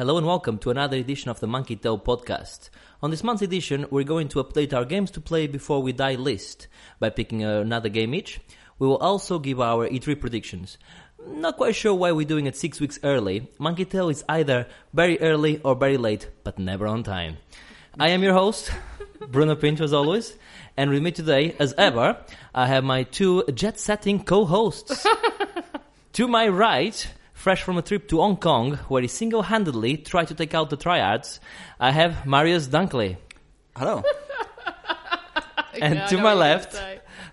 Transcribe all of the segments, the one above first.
Hello and welcome to another edition of the Monkey Tail podcast. On this month's edition, we're going to update our games to play before we die list by picking another game each. We will also give our E3 predictions. Not quite sure why we're doing it six weeks early. Monkey Tail is either very early or very late, but never on time. I am your host, Bruno Pinto as always, and with me today, as ever, I have my two jet-setting co-hosts. to my right, fresh from a trip to Hong Kong, where he single-handedly tried to take out the triads, I have Marius Dunkley. Hello. And Yeah, to my left,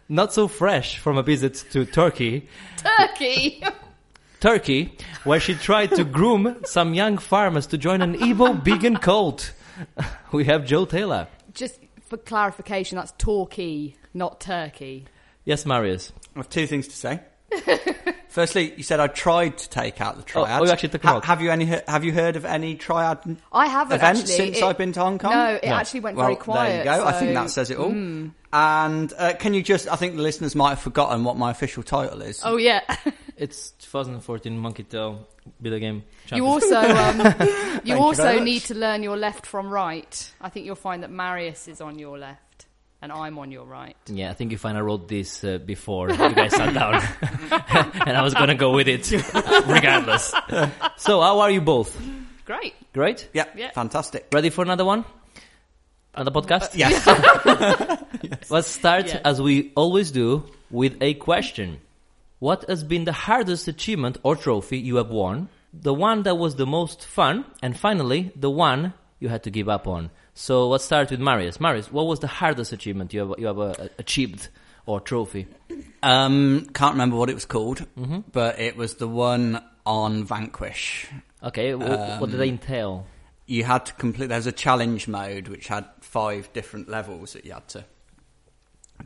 not so fresh from a visit to Turkey, Turkey. Turkey, where she tried to groom some young farmers to join an Igbo vegan cult. We have Joe Taylor. Just for clarification, that's Torquay, not Turkey. Yes, Marius. I have two things to say. Firstly, you said I tried to take out the triad. oh, you actually took them out. Have you any? Have you heard of any triad I haven't events actually. since It- I've been to Hong Kong? No, it No. actually went well, very quiet. there you go. I think that says it all. And uh, can you just? I think the listeners might have forgotten what my official title is. Oh yeah. It's 2014 Monkey Tail video game. you also um, you you also very need to learn your left from right. I think you'll find that Marius is on your left and I'm on your right. Yeah, I think you find I wrote this uh, before you guys sat down, and I was gonna go with it regardless. so, how are you both? Great. Great. yeah, Yeah. fantastic. Ready for another one? Another podcast? Yes. Let's start Yes. as we always do with a question. What has been the hardest achievement or trophy you have won? The one that was the most fun, and finally, the one you had to give up on. So let's start with Marius. Marius, what was the hardest achievement you have you have uh, achieved or trophy? um, can't remember what it was called, Mm-hmm. but it was the one on Vanquish. Okay, wh- what did they entail? You had to complete. There was a challenge mode which had five different levels that you had to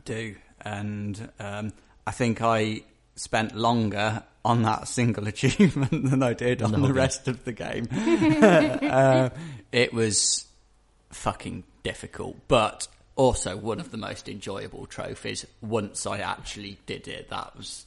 do, and um, I think I spent longer on that single achievement than I did on the the, rest of the game. uh, it was fucking difficult, but also one of the most enjoyable trophies. Once I actually did it, that was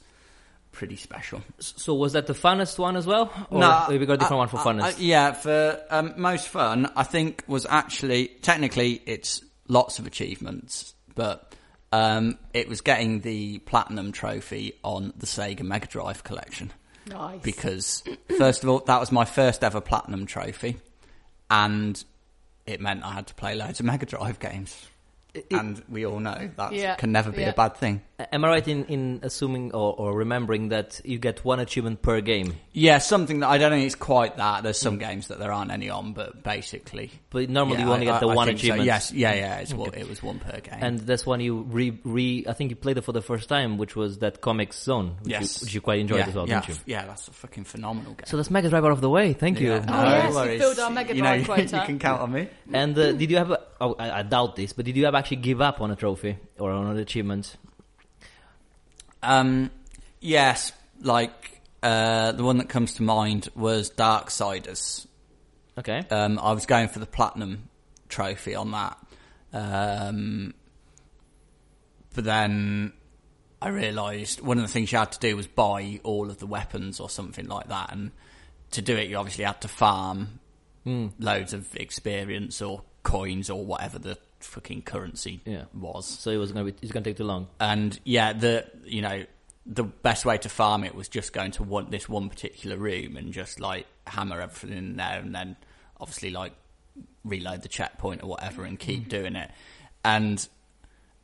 pretty special. So was that the funnest one as well? Or No, we got a different I- one for I- funnest? I- yeah, for um, most fun, I think was actually technically it's lots of achievements, but um, it was getting the platinum trophy on the Sega Mega Drive collection Nice. because first of all, that was my first ever platinum trophy, and it meant I had to play loads of Mega Drive games. and we all know that Yeah, can never be yeah. a bad thing. Am I right in, in assuming or, or remembering that you get one achievement per game? Yeah, something that I don't think it's quite that. There's some games that there aren't any on, but basically, But normally Yeah, you only I- get the I- I one so. achievement. Yes, yeah, yeah. It's one, it was one per game. And that's when you re, re I think you played it for the first time, which was that Comix Zone, which, yes, you, which you quite enjoyed yeah, as well, yeah, didn't you? yeah, that's a fucking phenomenal game. So that's Mega Drive out of the way. Thank you. Yeah, Oh, yes, we worries. filled our Mega you know, Drive quota. you can count on me. And uh, did you have? A, oh, I, I doubt this, but did you have actually give up on a trophy or on an achievement? Um, yes, like uh, the one that comes to mind was Darksiders. Okay. Um, I was going for the platinum trophy on that, um, but then I realised one of the things you had to do was buy all of the weapons or something like that, and to do it, you obviously had to farm loads of experience or coins or whatever the fucking currency Yeah. was. So it was gonna be. It's gonna take too long. and yeah, the you know the best way to farm it was just going to want this one particular room and just like hammer everything in there, and then obviously like reload the checkpoint or whatever and keep mm. doing it. And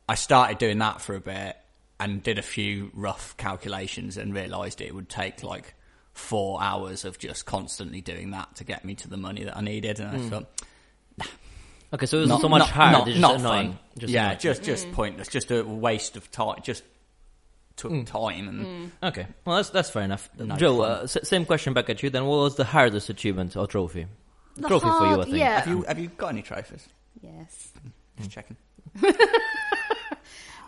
I started doing that for a bit and did a few rough calculations and realised it would take like four hours of just constantly doing that to get me to the money that I needed, and I mm. thought. Okay, so it was Not so much not- hard. Not, just not annoying. fun. Just yeah, annoying. just just mm. pointless. Just a waste of time. Just took mm. time and mm. Okay, well that's that's fair enough. No Joe, uh, s- same question back at you. Then, what was the hardest achievement or trophy? The trophy for you, I think. Yeah. have you have you got any trophies? Yes. Just checking.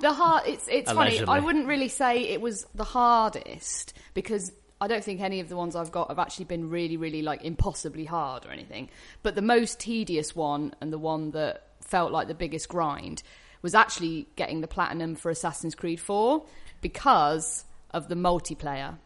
The hard. It's it's funny. I wouldn't really say it was the hardest because I don't think any of the ones I've got have actually been really, really like impossibly hard or anything. But the most tedious one and the one that felt like the biggest grind was actually getting the platinum for Assassin's Creed 4 because of the multiplayer.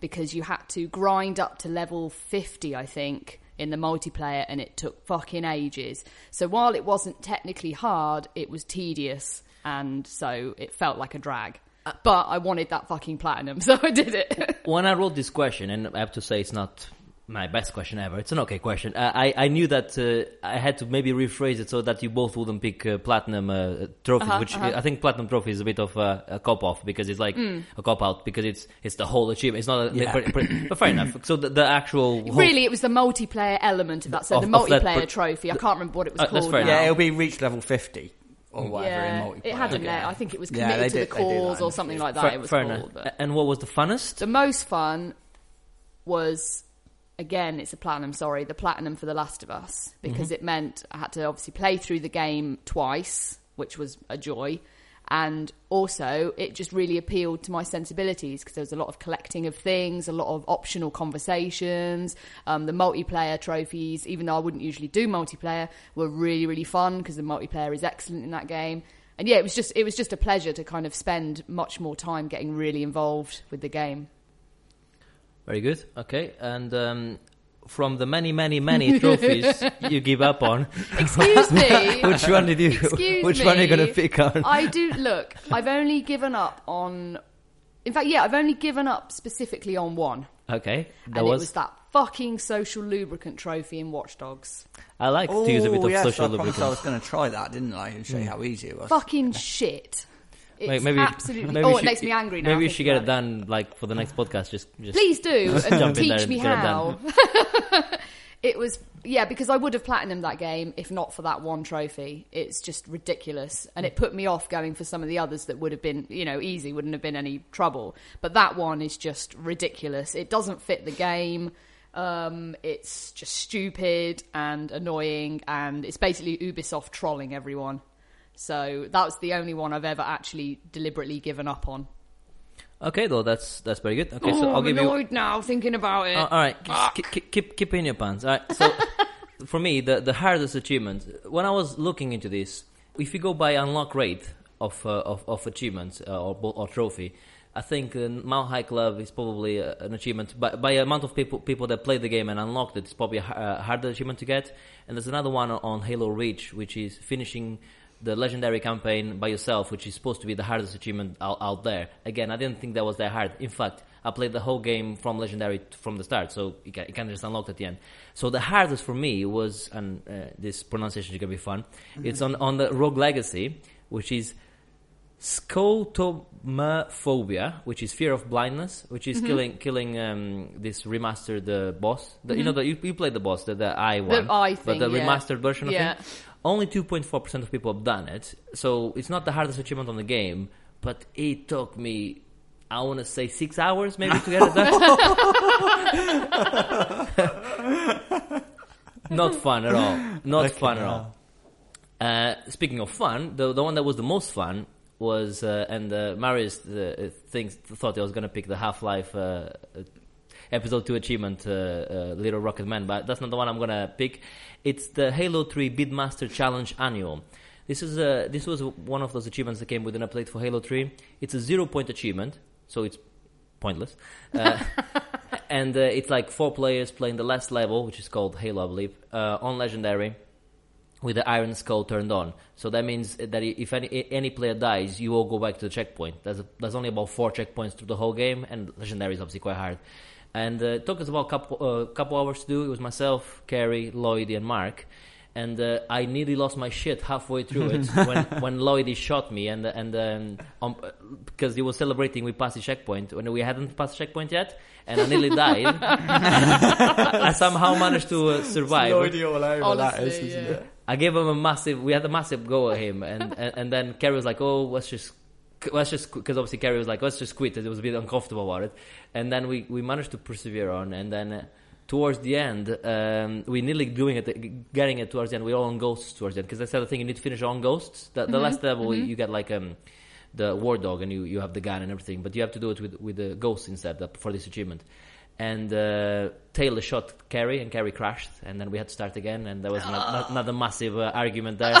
Because you had to grind up to level 50, I think, in the multiplayer and it took fucking ages. So while it wasn't technically hard, it was tedious and so it felt like a drag. But I wanted that fucking platinum, so I did it. when I wrote this question, and I have to say it's not my best question ever. It's an okay question. Uh, I I knew that uh, I had to maybe rephrase it so that you both wouldn't pick uh, platinum uh, trophies, Uh-huh, which uh-huh. I think platinum trophy is a bit of a, a cop off because it's like Mm. a cop out because it's it's the whole achievement. It's not, a, Yeah. but, but- but fair enough. So the, the actual whole- really, it was the multiplayer element of that. So Of- the of that multiplayer trophy. I can't remember what it was Uh, called. Yeah, it'll be reach level 50 or mm. whatever Yeah, in multiplayer. it had a net. name. I think it was committed they to the did- they do that cause or something like that. fair, it was fair called. but- And what was the funnest? The most fun was again, it's a platinum. Sorry, the platinum for The Last of Us because mm-hmm. it meant I had to obviously play through the game twice, which was a joy. And also, it just really appealed to my sensibilities because there was a lot of collecting of things, a lot of optional conversations. Um, the multiplayer trophies, even though I wouldn't usually do multiplayer, were really, really fun because the multiplayer is excellent in that game. And yeah, it was just it was just a pleasure to kind of spend much more time getting really involved with the game. Very good. Okay, and um, from the many, many, many trophies you give up on, Excuse me. which one did you? Excuse which one are you going to pick on? I do look. I've only given up on. In fact, yeah, I've only given up specifically on one, okay, that and was, it was that fucking social lubricant trophy in Watchdogs. I like to use a bit Oh, of yes, social I promised lubricant. I was going to try that, didn't I? And show you how easy it was. Fucking shit. It's Maybe- absolutely. maybe oh, it makes me angry now. Maybe you should get it done like for the next podcast. Just, just Please do and jump in there teach and me it how. done. it was yeah because I would have platinumed that game if not for that one trophy. It's just ridiculous, and it put me off going for some of the others that would have been you know easy, wouldn't have been any trouble. But that one is just ridiculous. It doesn't fit the game. Um, it's just stupid and annoying, and it's basically Ubisoft trolling everyone. So that's the only one I've ever actually deliberately given up on. Okay, though that's that's very good. Okay, oh, so I'll I'm give you. annoyed now thinking about it. Uh, all right, keep, keep, keep in your pants. All right, so for me, the the hardest achievement when I was looking into this, if you go by unlock rate of uh, of, of achievements uh, or or trophy, I think uh, Mile High Club is probably uh, an achievement by by amount of people people that played the game and unlocked it. It's probably a uh, harder achievement to get. And there's another one on Halo Reach, which is finishing the legendary campaign by yourself, which is supposed to be the hardest achievement out, out there. Again, I didn't think that was that hard. In fact, I played the whole game from legendary t- from the start, so can, you can just unlock at the end. So the hardest for me was, and uh, this pronunciation is gonna be fun. It's on on the Rogue Legacy, which is scotomophobia, which is fear of blindness, which is killing killing um, this remastered uh, boss. The, You know, the, you, you played the boss, the, the eye one, eye but the yeah. remastered version Yeah. of it. Only 2.4% of people have done it, so it's not the hardest achievement on the game, but it took me, I want to say, six hours maybe to get it done. not fun at all. Not fun at all. Uh, speaking of fun, the the one that was the most fun was, uh, and uh, Marius uh, thinks thought I was gonna pick the Half Life uh, episode two achievement, uh, uh, Little Rocket Man, but that's not the one I'm gonna pick. It's the Halo Three Vidmaster Challenge Annual. This is uh, this was one of those achievements that came with an update for Halo Three. It's a zero point achievement, so it's pointless. Uh, and uh, it's like four players playing the last level, which is called Halo, I believe, uh, on Legendary with the Iron Skull turned on. So that means that if any any player dies, you all go back to the checkpoint. There's a, there's only about four checkpoints through the whole game, and Legendary is obviously quite hard. And uh, it took us about a couple uh, couple hours to do. It was myself, Carrie, Lloyd, and Mark. And uh, I nearly lost my shit halfway through it when when Lloyd shot me, and and um, um, because he was celebrating we passed the checkpoint when we hadn't passed the checkpoint yet, and I nearly died. I somehow managed to uh, survive. all over that is, Honestly, isn't yeah. I gave him a massive. We had a massive go at him, and and, and then Kerry was like, "Oh, let's just." Let's just because obviously Kerry was like, let's just quit. It was a bit uncomfortable about it, and then we, we managed to persevere on. And then uh, towards the end, um, we nearly doing it, getting it towards the end. We're all on ghosts towards the end because that's the other thing. You need to finish on ghosts. The, the last level, you get like um, the Warthog, and you, you have the gun and everything, but you have to do it with with the ghosts instead uh, for this achievement. And uh, Taylor shot Carrie, and Carrie crashed, and then we had to start again, and there was ano- another massive uh, argument there.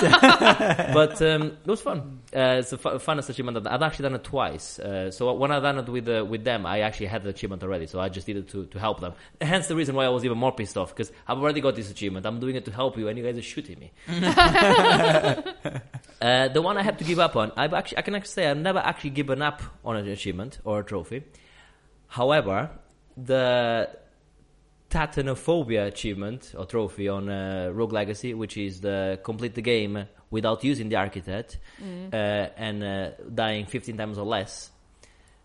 but um, it was fun. Uh, it's the fu- funnest achievement. I've I've actually done it twice. Uh, so when I done it with uh, with them, I actually had the achievement already, so I just needed to, to help them. Hence the reason why I was even more pissed off because I've already got this achievement. I'm doing it to help you, and you guys are shooting me. Uh, the one I have to give up on, I've actually, I can actually say I've never actually given up on an achievement or a trophy. However, the Tatanophobia achievement or trophy on uh, Rogue Legacy, which is the complete the game without using the architect uh, and uh, dying 15 times or less.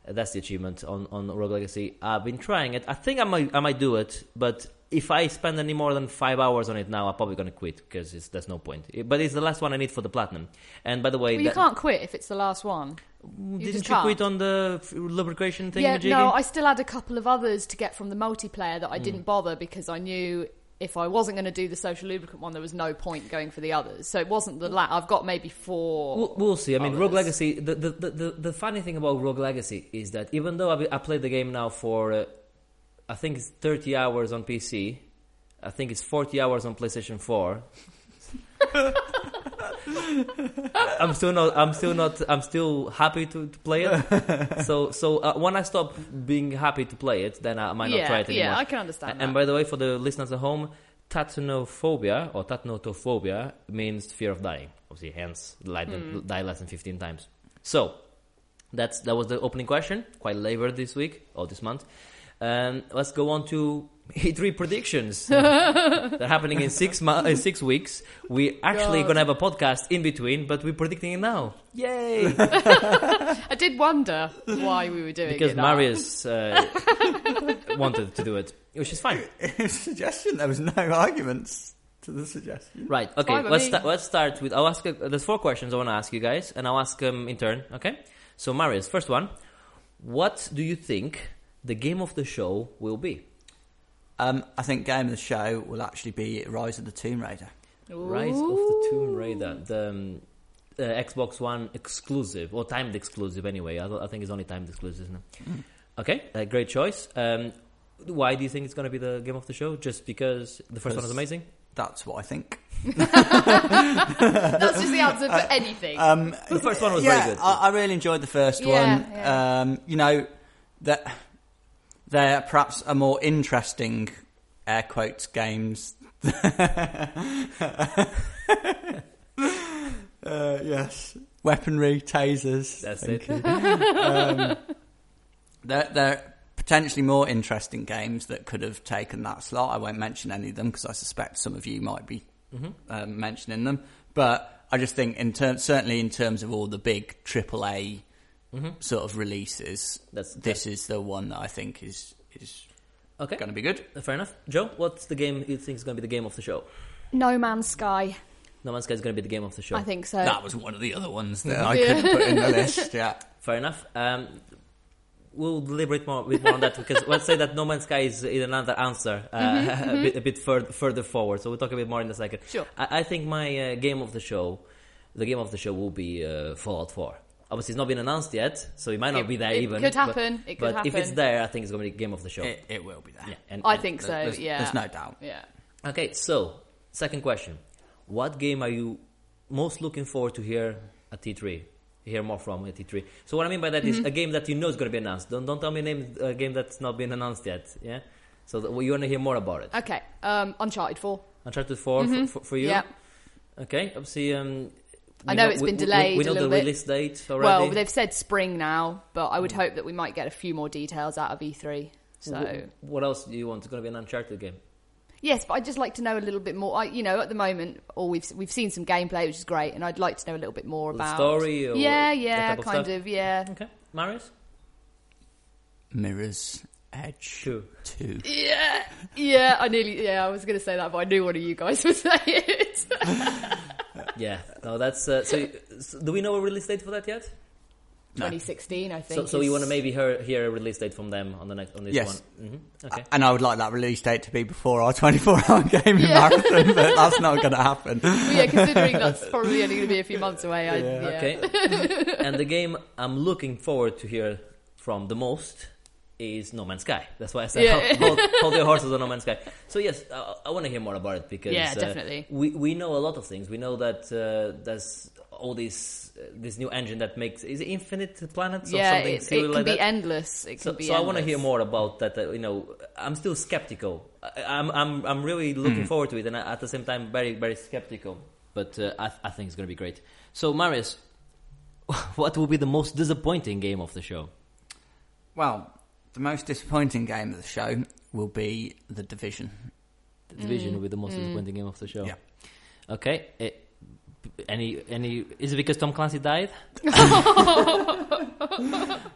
That's the achievement on, on Rogue Legacy. I've been trying it. I think I might I might do it, but if I spend any more than five hours on it now, I'm probably gonna quit because there's no point. It- But it's the last one I need for the platinum. And by the way, Well, you that- can't quit if it's the last one. You didn't you quit on the lubrication thing? Yeah, no, I still had a couple of others to get from the multiplayer that I Hmm. didn't bother because I knew if I wasn't going to do the social lubricant one, there was no point going for the others. So it wasn't the la- I've got maybe four. We'll, we'll see. I mean, others. Rogue Legacy. The, the, the, the, the funny thing about Rogue Legacy is that even though I, I played the game now for, uh, I think it's 30 hours on PC, I think it's 40 hours on PlayStation 4. I'm still not. I'm still not. I'm still happy to, to play it. so, so uh, when I stop being happy to play it, then I might not yeah, try it anymore. yeah, I can understand And that. by the way, for the listeners at home, tatanophobia or tatanotophobia means fear of dying. Obviously, hence die, Hmm. die less than 15 times. So, that's that was the opening question. Quite labored this week or this month. Um, let's go on to E3 predictions. They're happening in six mo- in six weeks. We actually God. gonna have a podcast in between, but we're predicting it now. Yay! I did wonder why we were doing because it. now. Marius uh, wanted to do it, which is fine. suggestion. There was no arguments to the suggestion. Right. Okay. fine Let's me. start. Let's start with. I'll ask. Uh, there's four questions I want to ask you guys, and I'll ask them in turn. Okay. So, Marius, first one. What do you think the game of the show will be? Um, I think game of the show will actually be Rise of the Tomb Raider. Rise of the Tomb Raider, the um, uh, Xbox One exclusive or timed exclusive. Anyway, I, I think it's only timed exclusive. Isn't it? Okay. Uh, great choice. Um, why do you think it's going to be the game of the show? Just because the first one was amazing. That's what I think. That's just the answer for anything. Um, The first one was yeah, very good. I, I really enjoyed the first Yeah, one. yeah. Um, you know, that they're perhaps a more interesting air quotes games. uh, yes, weaponry, tasers. That's it. um, they're, they're potentially more interesting games that could have taken that slot. I won't mention any of them because I suspect some of you might be Mm-hmm. um, mentioning them. But I just think, in terms, certainly in terms of all the big AAA sort of releases, Mm-hmm. That's- this is the one that I think is is Okay. going to be good. Fair enough. Joe, what's the game you think is going to be the game of the show? no Man's Sky. No Man's Sky is going to be the game of the show. I think so. That was one of the other ones that I couldn't put in the list. Yeah. Fair enough. Um, we'll deliberate more, a bit more on that because let's say that No Man's Sky is, is another answer uh, a bit, a bit further, further forward. So we'll talk a bit more in a second. Sure. I, I think my uh, game of the show, the game of the show will be uh, Fallout 4. Obviously, it's not been announced yet, so it might not It- be there even. it even. could but- happen, it could happen. but if it's there, I think it's going to be game of the show. It, it will be there. yeah, and, I and- think so. There's, yeah. there's no doubt. Yeah. Okay, so second question: What game are you most looking forward to hear at E3? Hear more from at E3. So what I mean by that is Mm-hmm. a game that you know is going to be announced. Don't don't tell me name a game that's not been announced yet. Yeah. So that, well, you want to hear more about it. Okay. Um, Uncharted Four. Uncharted 4 for, for, for you. Yeah. Okay. Obviously, um, I we know it's we- been delayed We, know a the little bit. release date already. Well, they've said spring now, but I would mm. hope that we might get a few more details out of E3. So Wh- what else do you want? It's going to be an Uncharted game. yes, but I'd just like to know a little bit more. I, you know, at the moment, all we've we've seen some gameplay, which is great, and I'd like to know a little bit more about The about story or yeah, yeah, type of kind stuff? of, yeah, Okay. Marius. Mirror's Edge Two. 2. yeah, yeah. I nearly, yeah, I was going to say that, but I knew one of you guys would say it. Yeah. No, that's. Uh, so, so, do we know a release date for that yet? No. 2016, I think. So, so you want to maybe hear, hear a release date from them on the next on this Yes. one? hmm Okay. And I would like that release date to be before our 24 hour gaming Yeah. marathon, but that's not going to happen. But yeah, considering that's probably only going to be a few months away. I, yeah. Okay. and the game I'm looking forward to hear from the most is No Man's Sky. That's why I said Yeah. hold, hold your horses on No Man's Sky. So yes, I, I want to hear more about it because Yeah, uh, definitely. we we know a lot of things. We know that uh, there's all this uh, this new engine that makes is it Infinite Planets or yeah, something it, it can like be that. endless. It can So, be so I want to hear more about that. Uh, you know, I'm still skeptical. I, I'm I'm I'm really looking forward to it, and at the same time, very very skeptical. But uh, I I think it's going to be great. So Marius, what will be the most disappointing game of the show? Well, the most disappointing game of the show will be The Division. The Division will be the most disappointing game of the show. Yeah. Okay. Eh, any any is it because Tom Clancy died? no,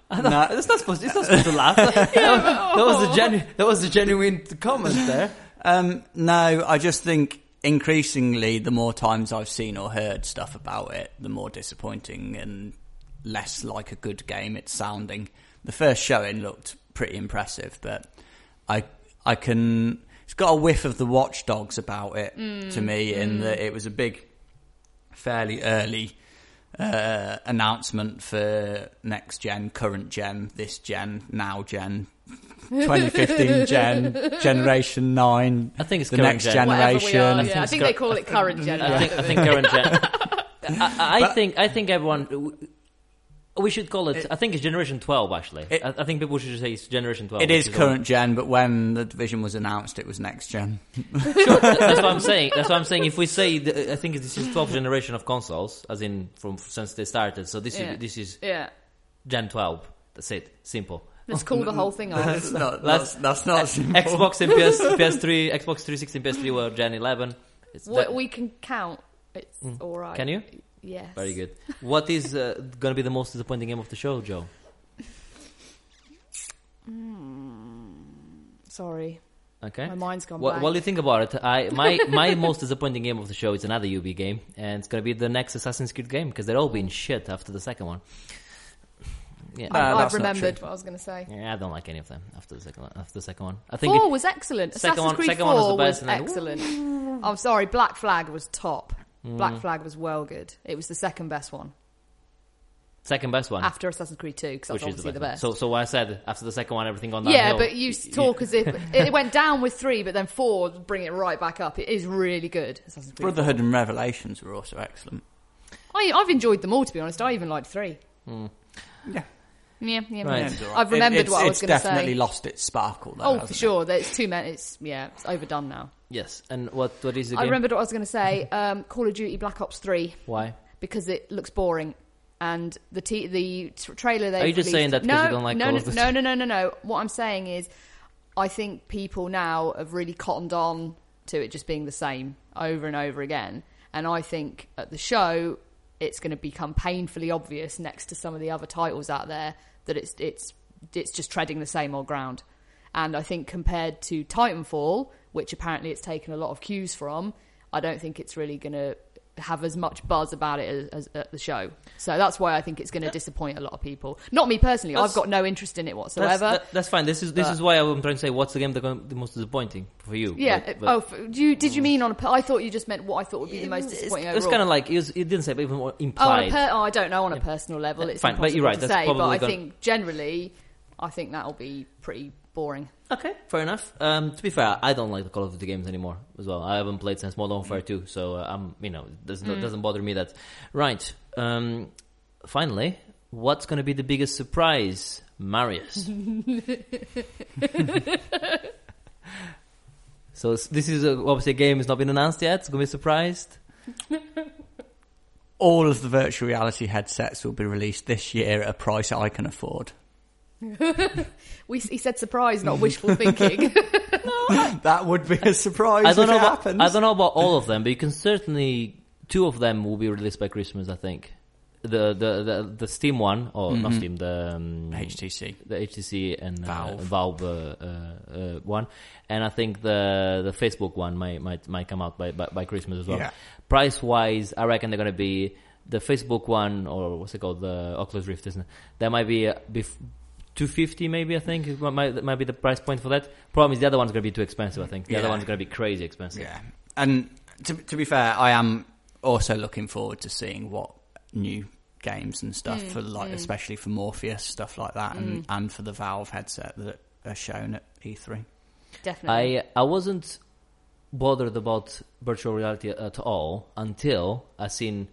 That's not supposed. It's not supposed to laugh. that, that was a genu- That was a genuine comment there. um, no, I just think increasingly the more times I've seen or heard stuff about it, the more disappointing and less like a good game it's sounding. The first showing looked pretty impressive, but I I can it's got a whiff of the Watchdogs about it to me in that it was a big fairly early uh, announcement for next gen, current gen, this gen, now gen, 2015 gen, generation 9, I think it's the next gen. Generation. are, I yeah, think I think cur- they call it current gen. I think I think current gen. I, I think I think everyone. We should call it. I think it's Generation Twelve. Actually, It- I, I think people should say it's Generation Twelve. It which is all- current gen, but when the division was announced, it was next gen. Sure, that's what I'm saying. That's what I'm saying. If we say, the, I think this is 12th generation of consoles, as in from since they started. So this Yeah. is this is Yeah, Gen 12. That's it. Simple. let's call the whole thing off. That's not, That's- that's, that's not simple. Xbox and PS, PS3, Xbox 360 and PS3 were Gen 11. It's What that- we can count. It's mm. all right. Can you? Yes. Very good. What is uh, going to be the most disappointing game of the show, Joe? Sorry, Okay. my mind's gone Well, blank. while you think about it, I my my most disappointing game of the show is another UB game, and it's gonna be the next Assassin's Creed game because they're all being shit after the second one. Yeah, Uh, I've, I've that's not remembered what I was going to say. yeah, I don't like any of them after the second one. After the second one, I think Four it- was excellent. Second Assassin's one- Creed second Four one was the was, best, and then- excellent. I'm sorry, Black Flag was top. Mm. Black Flag was well good. It was the second best one second best one, after Assassin's Creed Two because that's which is obviously the the best. best. So, so what I said after the second one, everything gone yeah, downhill. but you talk as if it went down with three, but then four bring it right back up. It is really good. Assassin's Creed. Brotherhood and Revelations were also excellent. I, I've enjoyed them all to be honest. I even liked three. Yeah. Yeah, yeah. Yeah, it's all right. I've remembered It- what I was going to say. It's definitely say. lost its sparkle, though. Oh, hasn't for it? sure. There's too many. It's yeah, it's overdone now. yes. And what what is it? I game? remembered what I was going to say. Um, Call of Duty Black Ops Three Why? because it looks boring. And the t- the t- trailer they Are you just saying that 'cause no, you don't like no, Call no, of Duty? no, no, no, no, no. What I'm saying is, I think people now have really cottoned on to it just being the same over and over again. And I think at the show, it's going to become painfully obvious next to some of the other titles out there that it's it's it's just treading the same old ground. And I think compared to Titanfall, which apparently it's taken a lot of cues from, I don't think it's really going to have as much buzz about it as, as at the show. So that's why I think it's going to disappoint a lot of people. Not me personally. That's- I've got no interest in it That's, whatsoever. that- that's fine. This is this is why I'm trying to say what's the game that gonna, the most disappointing for you. yeah. But- oh, but- oh, f- do you, did you mean on a? I thought you just meant what I thought would be the most It's, disappointing it's overall. kind of like it, was, it didn't say, but even more Oh, on implied. per- oh, I don't know on a personal level. Yeah, It's fine, but you're right, to that's say. But I think generally, I think that'll be pretty boring. Okay, fair enough. Um, to be fair, I don't like the Call of Duty games anymore as well. I haven't played since Modern Warfare 2, so uh, I'm, you know, it doesn't, Mm. doesn't bother me that. Right. Um, finally, what's going to be the biggest surprise, Marius? so this is uh, obviously a game has not been announced yet. It's going to be surprised. All of the virtual reality headsets will be released this year at a price I can afford. We, he said surprise, not wishful thinking. That would be a surprise I don't if know. it About, happens. I don't know about all of them, but you can certainly two of them will be released by Christmas. I think the the the, the Steam one or not Mhm. Steam the um, HTC. the HTC and Valve. uh, Valve uh, uh, uh, one, and I think the the Facebook one might might might come out by by, by Christmas as well. Yeah. Price wise, I reckon they're gonna be the Facebook one or what's it called the Oculus Rift, isn't it? That might be. Uh, bef- 250 maybe I think it might, might be the price point for that. Problem is the other one's going to be too expensive. I think the other one's going to be crazy expensive. Yeah. And to, to be fair, I am also looking forward to seeing what new games and stuff Mm, for like, especially for Morpheus stuff like that, and and for the Valve headset that are shown at E E3. Definitely. I I wasn't bothered about virtual reality at all until I seen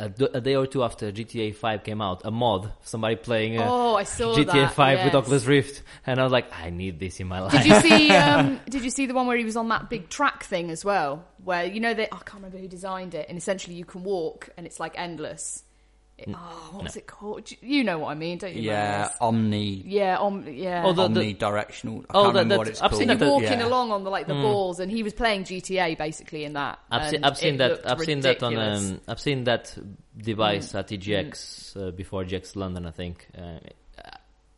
a, a day or two after GTA 5 came out a mod somebody playing uh, oh, I saw GTA that. 5 with. Oculus Rift and I was like I need this in my life. Did you see? Um, did you see the one where he was on that big track thing as well? Where you know that I can't remember who designed it, and essentially you can walk and it's like endless. It- oh, what was it called? You you know what I mean, don't you? Yeah, Marius? omni, yeah, um, yeah. Oh, the- omnidirectional. I Oh, can't that- remember what it's I've called. seen so that- you're walking Yeah. along on the like the balls, and he was playing GTA basically in that. I've seen and I've seen it that looked I've seen that on ridiculous. Um, I've seen that device at EGX uh, before EGX London I think. Uh,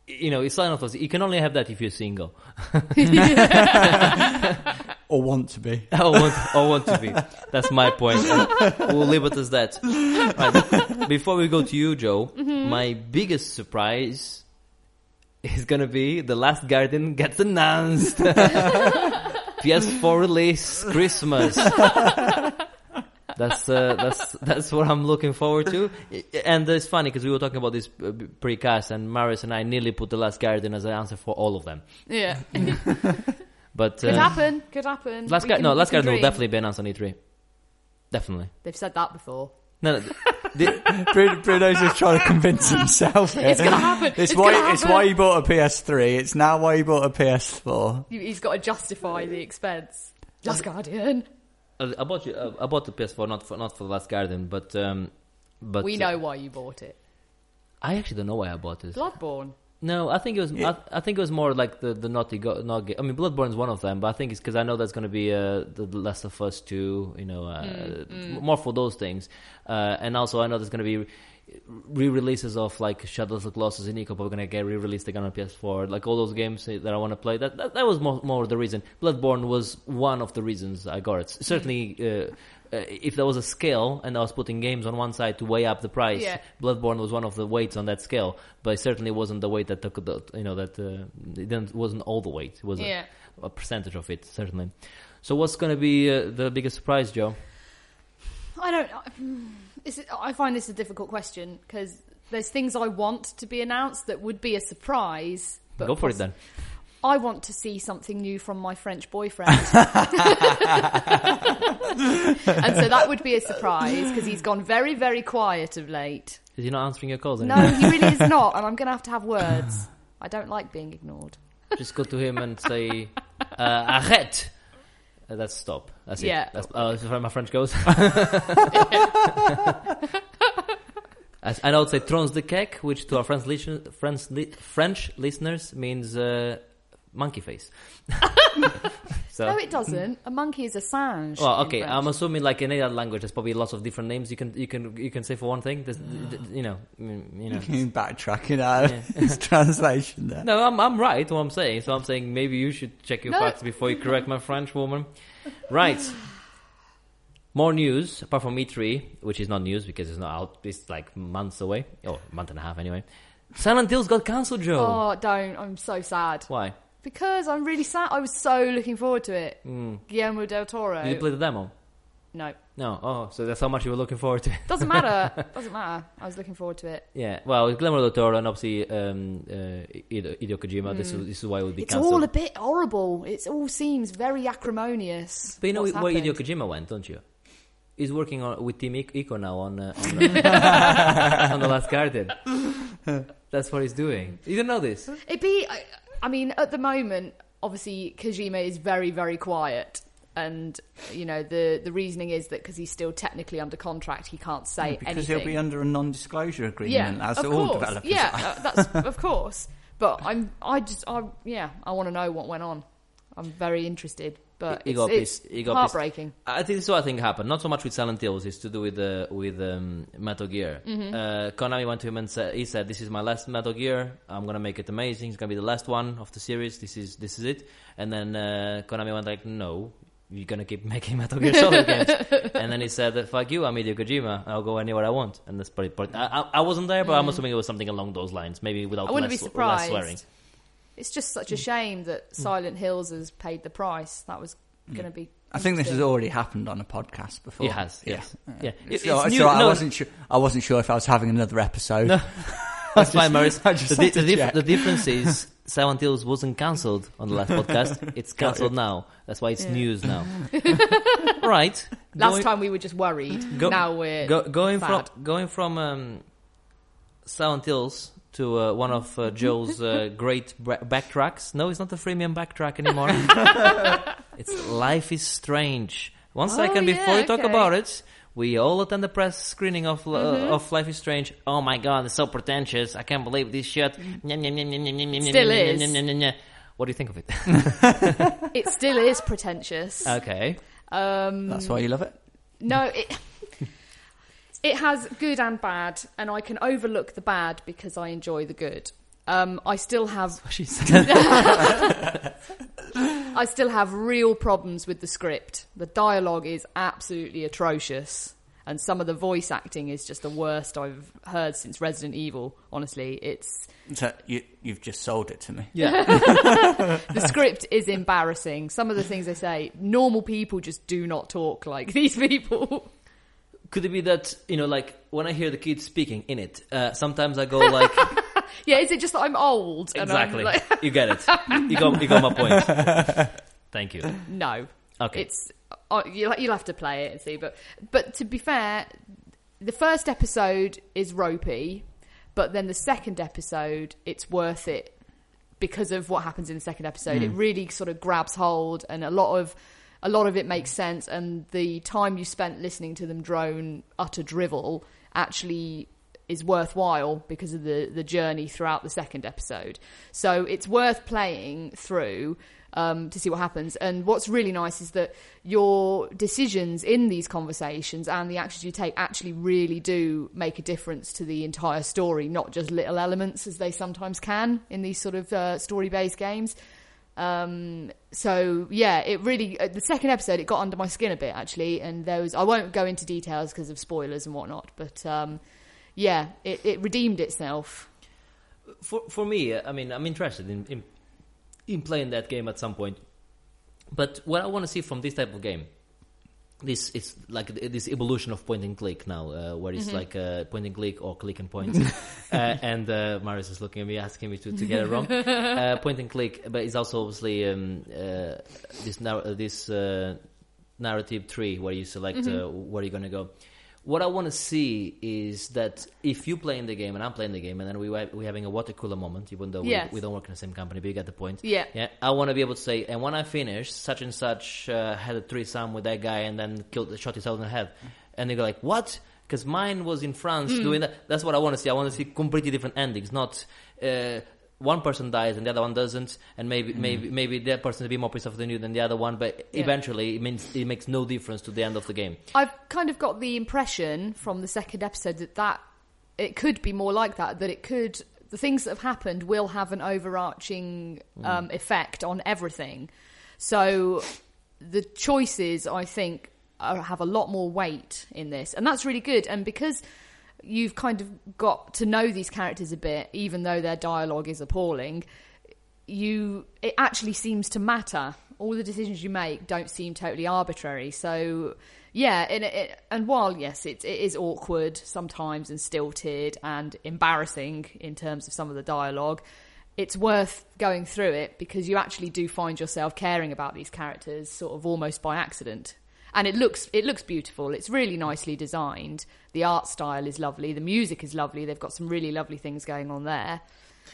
you know, it's one of those. You can only have that if you're single. or want to be. I want, I want to be. That's my point. we'll leave it as that. Right. Before we go to you, Joe, Mm-hmm. my biggest surprise is gonna be The Last Guardian gets announced. PS4 release, Christmas. That's uh, that's that's what I'm looking forward to, and it's funny because we were talking about this uh, precast, and Marius and I nearly put the Last Guardian as an answer for all of them. Yeah, But could uh, happen. Could happen. We Guardian, no, can Guardian will definitely be announced on E3. Definitely. They've said that before. No, no the, Bruno, Bruno's just trying to convince himself. It's gonna happen. It's, It's why gonna it's why he bought a PS3. It's now why he bought a PS4. He's got to justify the expense. Last Guardian. I bought you. I bought the PS4 not for not for the Last Guardian, but um, but We uh, know why you bought it. I actually don't know why I bought it. Bloodborne. No, I think it was. I, I think it was more like the the Naughty Dog. Not, I mean, Bloodborne is one of them, but I think it's because I know that's going to be uh, the The Last of Us two. You know, uh, Mm, more for those things, uh, and also I know there's going to be re-releases of like Shadows of the Colossus and Ico are going to get re-released again on PS4. Like all those games that I want to play. That, that that was more more the reason. Bloodborne was one of the reasons I got it. Certainly. Uh, if there was a scale and I was putting games on one side to weigh up the price, Yeah. Bloodborne was one of the weights on that scale, but it certainly wasn't the weight that took the, you know, that uh, it didn't, wasn't all the weight. It was a- Yeah. a, percentage of it, certainly. So what's going to be uh, the biggest surprise, Joe? I don't. It's, I find this a difficult question because there's things I want to be announced that would be a surprise. But Go for it then. I want to see something new from my French boyfriend. and so that would be a surprise because he's gone very, very quiet of late. Is he not answering your calls No, he really is not, and I'm going to have to have words. I don't like being ignored. Just go to him and say, uh, arrête! Uh, that's stop. That's Yeah. it. That's uh, that's how my French goes. and I would say trons de kek, which to our French, listen- French, li- French listeners means uh, monkey face. so, No, it doesn't. A monkey is a singe. Well, okay. I'm assuming like in any other language, there's probably lots of different names you can you can you can say for one thing. There's, you know, mm, you know. You backtracking out his translation there. No, I'm I'm right. What I'm saying. So I'm saying maybe you should check your No. facts before you correct my French woman. Right. More news apart from E3, which is not news because it's not out. It's like months away, or a month and a half anyway. Silent Hill's got cancelled, Joe. Oh, don't. I'm so sad. Why? Because I'm really sad. I was so looking forward to it. Guillermo del Toro. Did you play the demo? no. No. Oh, so that's how much you were looking forward to. it. Doesn't matter. Doesn't matter. I was looking forward to it. Yeah. Well, it's Guillermo del Toro and obviously um, uh, Hideo, Kojima. This is this is why it would be It's cancelled. all a bit horrible. It all seems very acrimonious. But you know where happened. Hideo Kojima went, don't you? He's working on, with Team Ico now on uh, on, on the Last Guardian. That's what he's doing. You don't know this? It'd be. I, I mean, at the moment, obviously, Kojima is very, very quiet. And you know the the reasoning is that because he's still technically under contract, he can't say anything. Because anything. he'll be under a non-disclosure agreement, yeah, as of all course. developers Yeah, are. uh, that's of course. But I'm, I just, I yeah, I want to know what went on. I'm very interested, but He it's, got it's pissed- he got pissed. heartbreaking. I think this is what I think happened. Not so much with Silent Hills. It's to do with uh, with um, Metal Gear. Mm-hmm. Uh, Konami went to him and said, he said, "This is my last Metal Gear. I'm gonna make it amazing. It's gonna be the last one of the series. This is this is it." And then uh, Konami went like, "No." You're gonna keep making Metal Gear Solid games, and then he said, "Fuck you, I'm Hideo Kojima. I'll go anywhere I want." And that's pretty. I, I, I wasn't there, but I'm assuming it was something along those lines, maybe without Mm. I wouldn't less, be less swearing. It's just such a mm. shame that mm. Silent Hills has paid the price. That was mm. going to be I think this has already happened on a podcast before. It has, yes. Yeah. It- So, it's so new- I no. wasn't sure. I wasn't sure if I was having another episode. No. That's fine, Maurice. I The, di- had to the, dif- the difference is Silent Hills wasn't cancelled on the last podcast. It's cancelled now. That's why it's Yeah. news now. right. Last Going- time we were just worried. Go- now we're Go, going sad. from going from um, Silent Hills to uh, one of uh, Joe's uh, great bra- backtracks. No, it's not a freemium backtrack anymore. it's Life is Strange. One Oh, second yeah, before you talk okay. about it, we all attend the press screening of uh, Mm-hmm. of Life is Strange. Oh my god, it's so pretentious! I can't believe this shit. Still is. What do you think of it? It still is pretentious. okay. Um, That's why you love it. No, it it has good and bad, and I can overlook the bad because I enjoy the good. Um, I still have She said. I still have real problems with the script. The dialogue is absolutely atrocious, and some of the voice acting is just the worst I've heard since Resident Evil. Honestly, it's So you, you've just sold it to me. yeah. the script is embarrassing. Some of the things they say, normal people just do not talk like these people. Could it be that you know, like when I hear the kids speaking in it, uh, sometimes I go like. Yeah, is it just that I'm old? And I'm Exactly. like- you get it. You got, you got my point. Thank you. No. Okay. It's uh, you'll you'll have to play it and see, but but to be fair, the first episode is ropey, but then the second episode it's worth it because of what happens in the second episode. It really sort of grabs hold, and a lot of a lot of it makes sense. And the time you spent listening to them drone utter drivel actually is worthwhile because of the the journey throughout the second episode. So it's worth playing through um, to see what happens. And what's really nice is that your decisions in these conversations and the actions you take actually really do make a difference to the entire story, not just little elements as they sometimes can in these sort of uh, story based games. Um, so yeah, it really uh, the second episode it got under my skin a bit actually, and was I won't go into details because of spoilers and whatnot, but um, yeah, it, it redeemed itself. For for me, uh, I mean, I'm interested in, in in playing that game at some point. But what I want to see from this type of game, this is like this evolution of point and click now, uh, where it's like uh, point and click or click and point. uh, and uh, Marius is looking at me, asking me to, to get it wrong. uh, point and click, but it's also obviously um, uh, this nar- this uh, narrative tree where you select uh, where you're going to go. What I want to see is that if you play in the game and I'm playing the game, and then we we're having a water cooler moment, even though Yes. we, we don't work in the same company, but you get the point. Yeah. Yeah. I want to be able to say, and when I finish, such and such uh, had a threesome with that guy and then killed, shot himself in the head, and they go like, what? Because mine was in France Hmm. doing that. That's what I want to see. I want to see completely different endings, not. Uh, one person dies and the other one doesn't, and maybe maybe maybe that person will be more pissed off than you than the other one, but Yeah. eventually it means it makes no difference to the end of the game. I've kind of got the impression from the second episode that that it could be more like that. That it could the things that have happened will have an overarching um, effect on everything. So the choices, I think, are, have a lot more weight in this, and that's really good. And because you've kind of got to know these characters a bit, even though their dialogue is appalling, you it actually seems to matter. All the decisions you make don't seem totally arbitrary. So yeah, and, it, and while yes, it, it is awkward sometimes and stilted and embarrassing in terms of some of the dialogue. It's worth going through it because you actually do find yourself caring about these characters, sort of almost by accident. And it looks it looks beautiful. It's really nicely designed. The art style is lovely. The music is lovely. They've got some really lovely things going on there.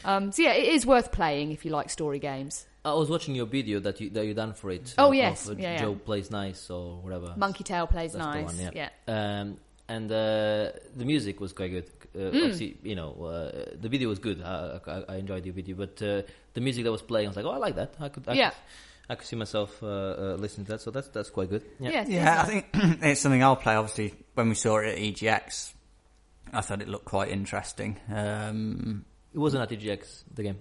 Um, so yeah, it is worth playing if you like story games. I was watching your video that you that you done for it. Oh, of- yes. of, uh, Yeah, yeah. Joe plays nice or whatever. Monkey Tail plays That's nice. the one, yeah. Um, and uh, the music was quite good. Uh, Mm. Obviously, you know, uh, the video was good. I, I, I enjoyed the video, but uh, the music that was playing, I was like, oh, I like that. I could, I Yeah. could, I could see myself uh, uh, listening to that. So that's that's quite good. Yeah. Yes, Yeah, yes. I think it's something I'll play. Obviously, when we saw it at EGX, I thought it looked quite interesting. Um, It wasn't at EGX the game.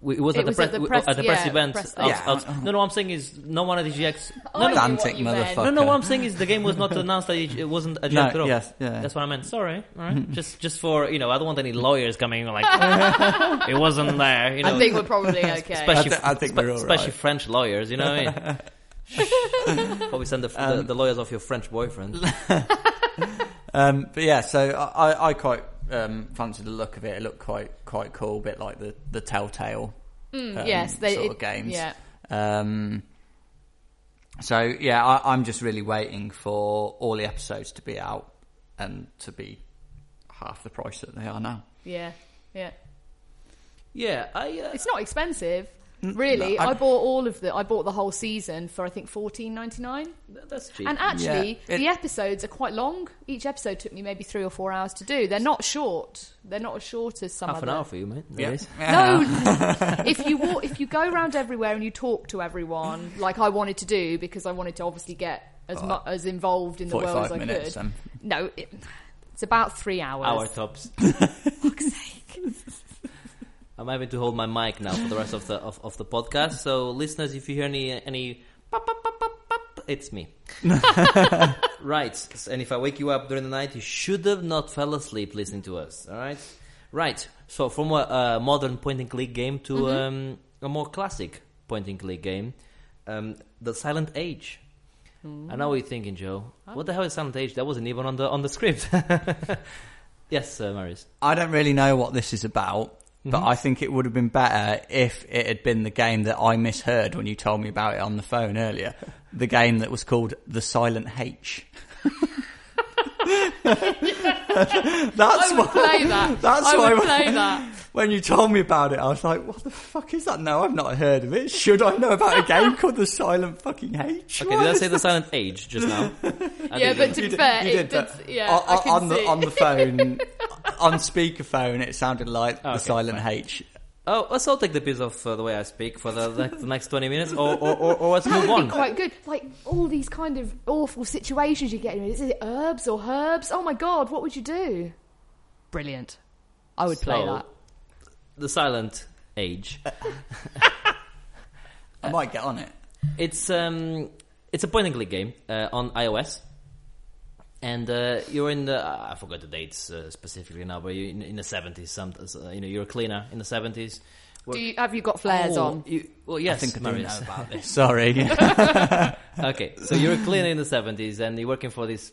We, it was It at the was press at the press- at the press yeah, event. press outs- thing. outs- Yeah. no, no. What I'm saying is, no one at EGX. I No, knew no, what Pedantic motherfucker. no, no. What I'm saying is, the game was not announced. That it, it wasn't a no, at all. yes, yeah. That's what I meant. Sorry. All right. just just for you know, I don't want any lawyers coming like it wasn't there. You know, I think we're probably okay. especially I thi- I think spe- we're all especially right. French lawyers. You know what I mean? Probably send the, the, the lawyers of your French boyfriend. Um, but yeah, so I, I- I quite um, fancied the look of it. It looked quite quite cool, a bit like the the Telltale Mm, um, yes, they, sort it- of games. Yeah, Um, so yeah, I, I'm just really waiting for all the episodes to be out and to be half the price that they are now. yeah, yeah. Yeah, I. Uh, It's not expensive, really. no, I- I, bought all of the. I bought the whole season for I think fourteen ninety nine. that's cheap. And actually, Yeah, it- the episodes are quite long. Each episode took me maybe three or four hours to do. They're not short. They're not as short as some Half an other. hour for you, mate. There Yeah. it is. No, if you walk, if you go around everywhere and you talk to everyone, like I wanted to do, because I wanted to obviously get as mu- as involved in the world as I minutes. could. Um, No, it, it's about three hours. Hour tops. fuck's sake. I'm having to hold my mic now for the rest of the of, of the podcast. So, listeners, if you hear any any pop, pop, pop, pop, pop, it's me. right, and if I wake you up during the night, you should have not fell asleep listening to us. All right, right. So, from a, a modern point and click game to um, a more classic point and click game, um, the Silent Age. I know what you're thinking, Joe. What the hell is Silent Age? That wasn't even on the on the script. yes, uh, Marius. I don't really know what this is about, but mm-hmm. I think it would have been better if it had been the game that I misheard when you told me about it on the phone earlier. The game that was called The Silent H. that's I would why. play that. That's I why would play that. When you told me about it, I was like, "What the fuck is that?" No, I've not heard of it. Should I know about a game called The Silent Fucking H? Okay, did I say the Silent Age just now? I Yeah, but to be fair, you it did, did, yeah, on, I can on see. the on the phone, on speakerphone, it sounded like Okay, the silent fine. H. Oh, let's all take the piece of uh, the way I speak for the, the, the next 20 minutes, or, or, or, or let's move on. quite good. Like all these kind of awful situations you get in. Is it herbs or herbs? Oh my god, what would you do? Brilliant. I would play that. The Silent Age. I might get on it. It's um, it's a point and click game uh, on iOS, and uh, you're in the I forgot the dates uh, specifically now, but you're in, in the 70s. Some, uh, you know, you're a cleaner in the 70s. Do you, have you got flares Oh, on? You, well, yes, I think I do Marius. know about this. Sorry. okay, so you're a cleaner in the 70s and you're working for this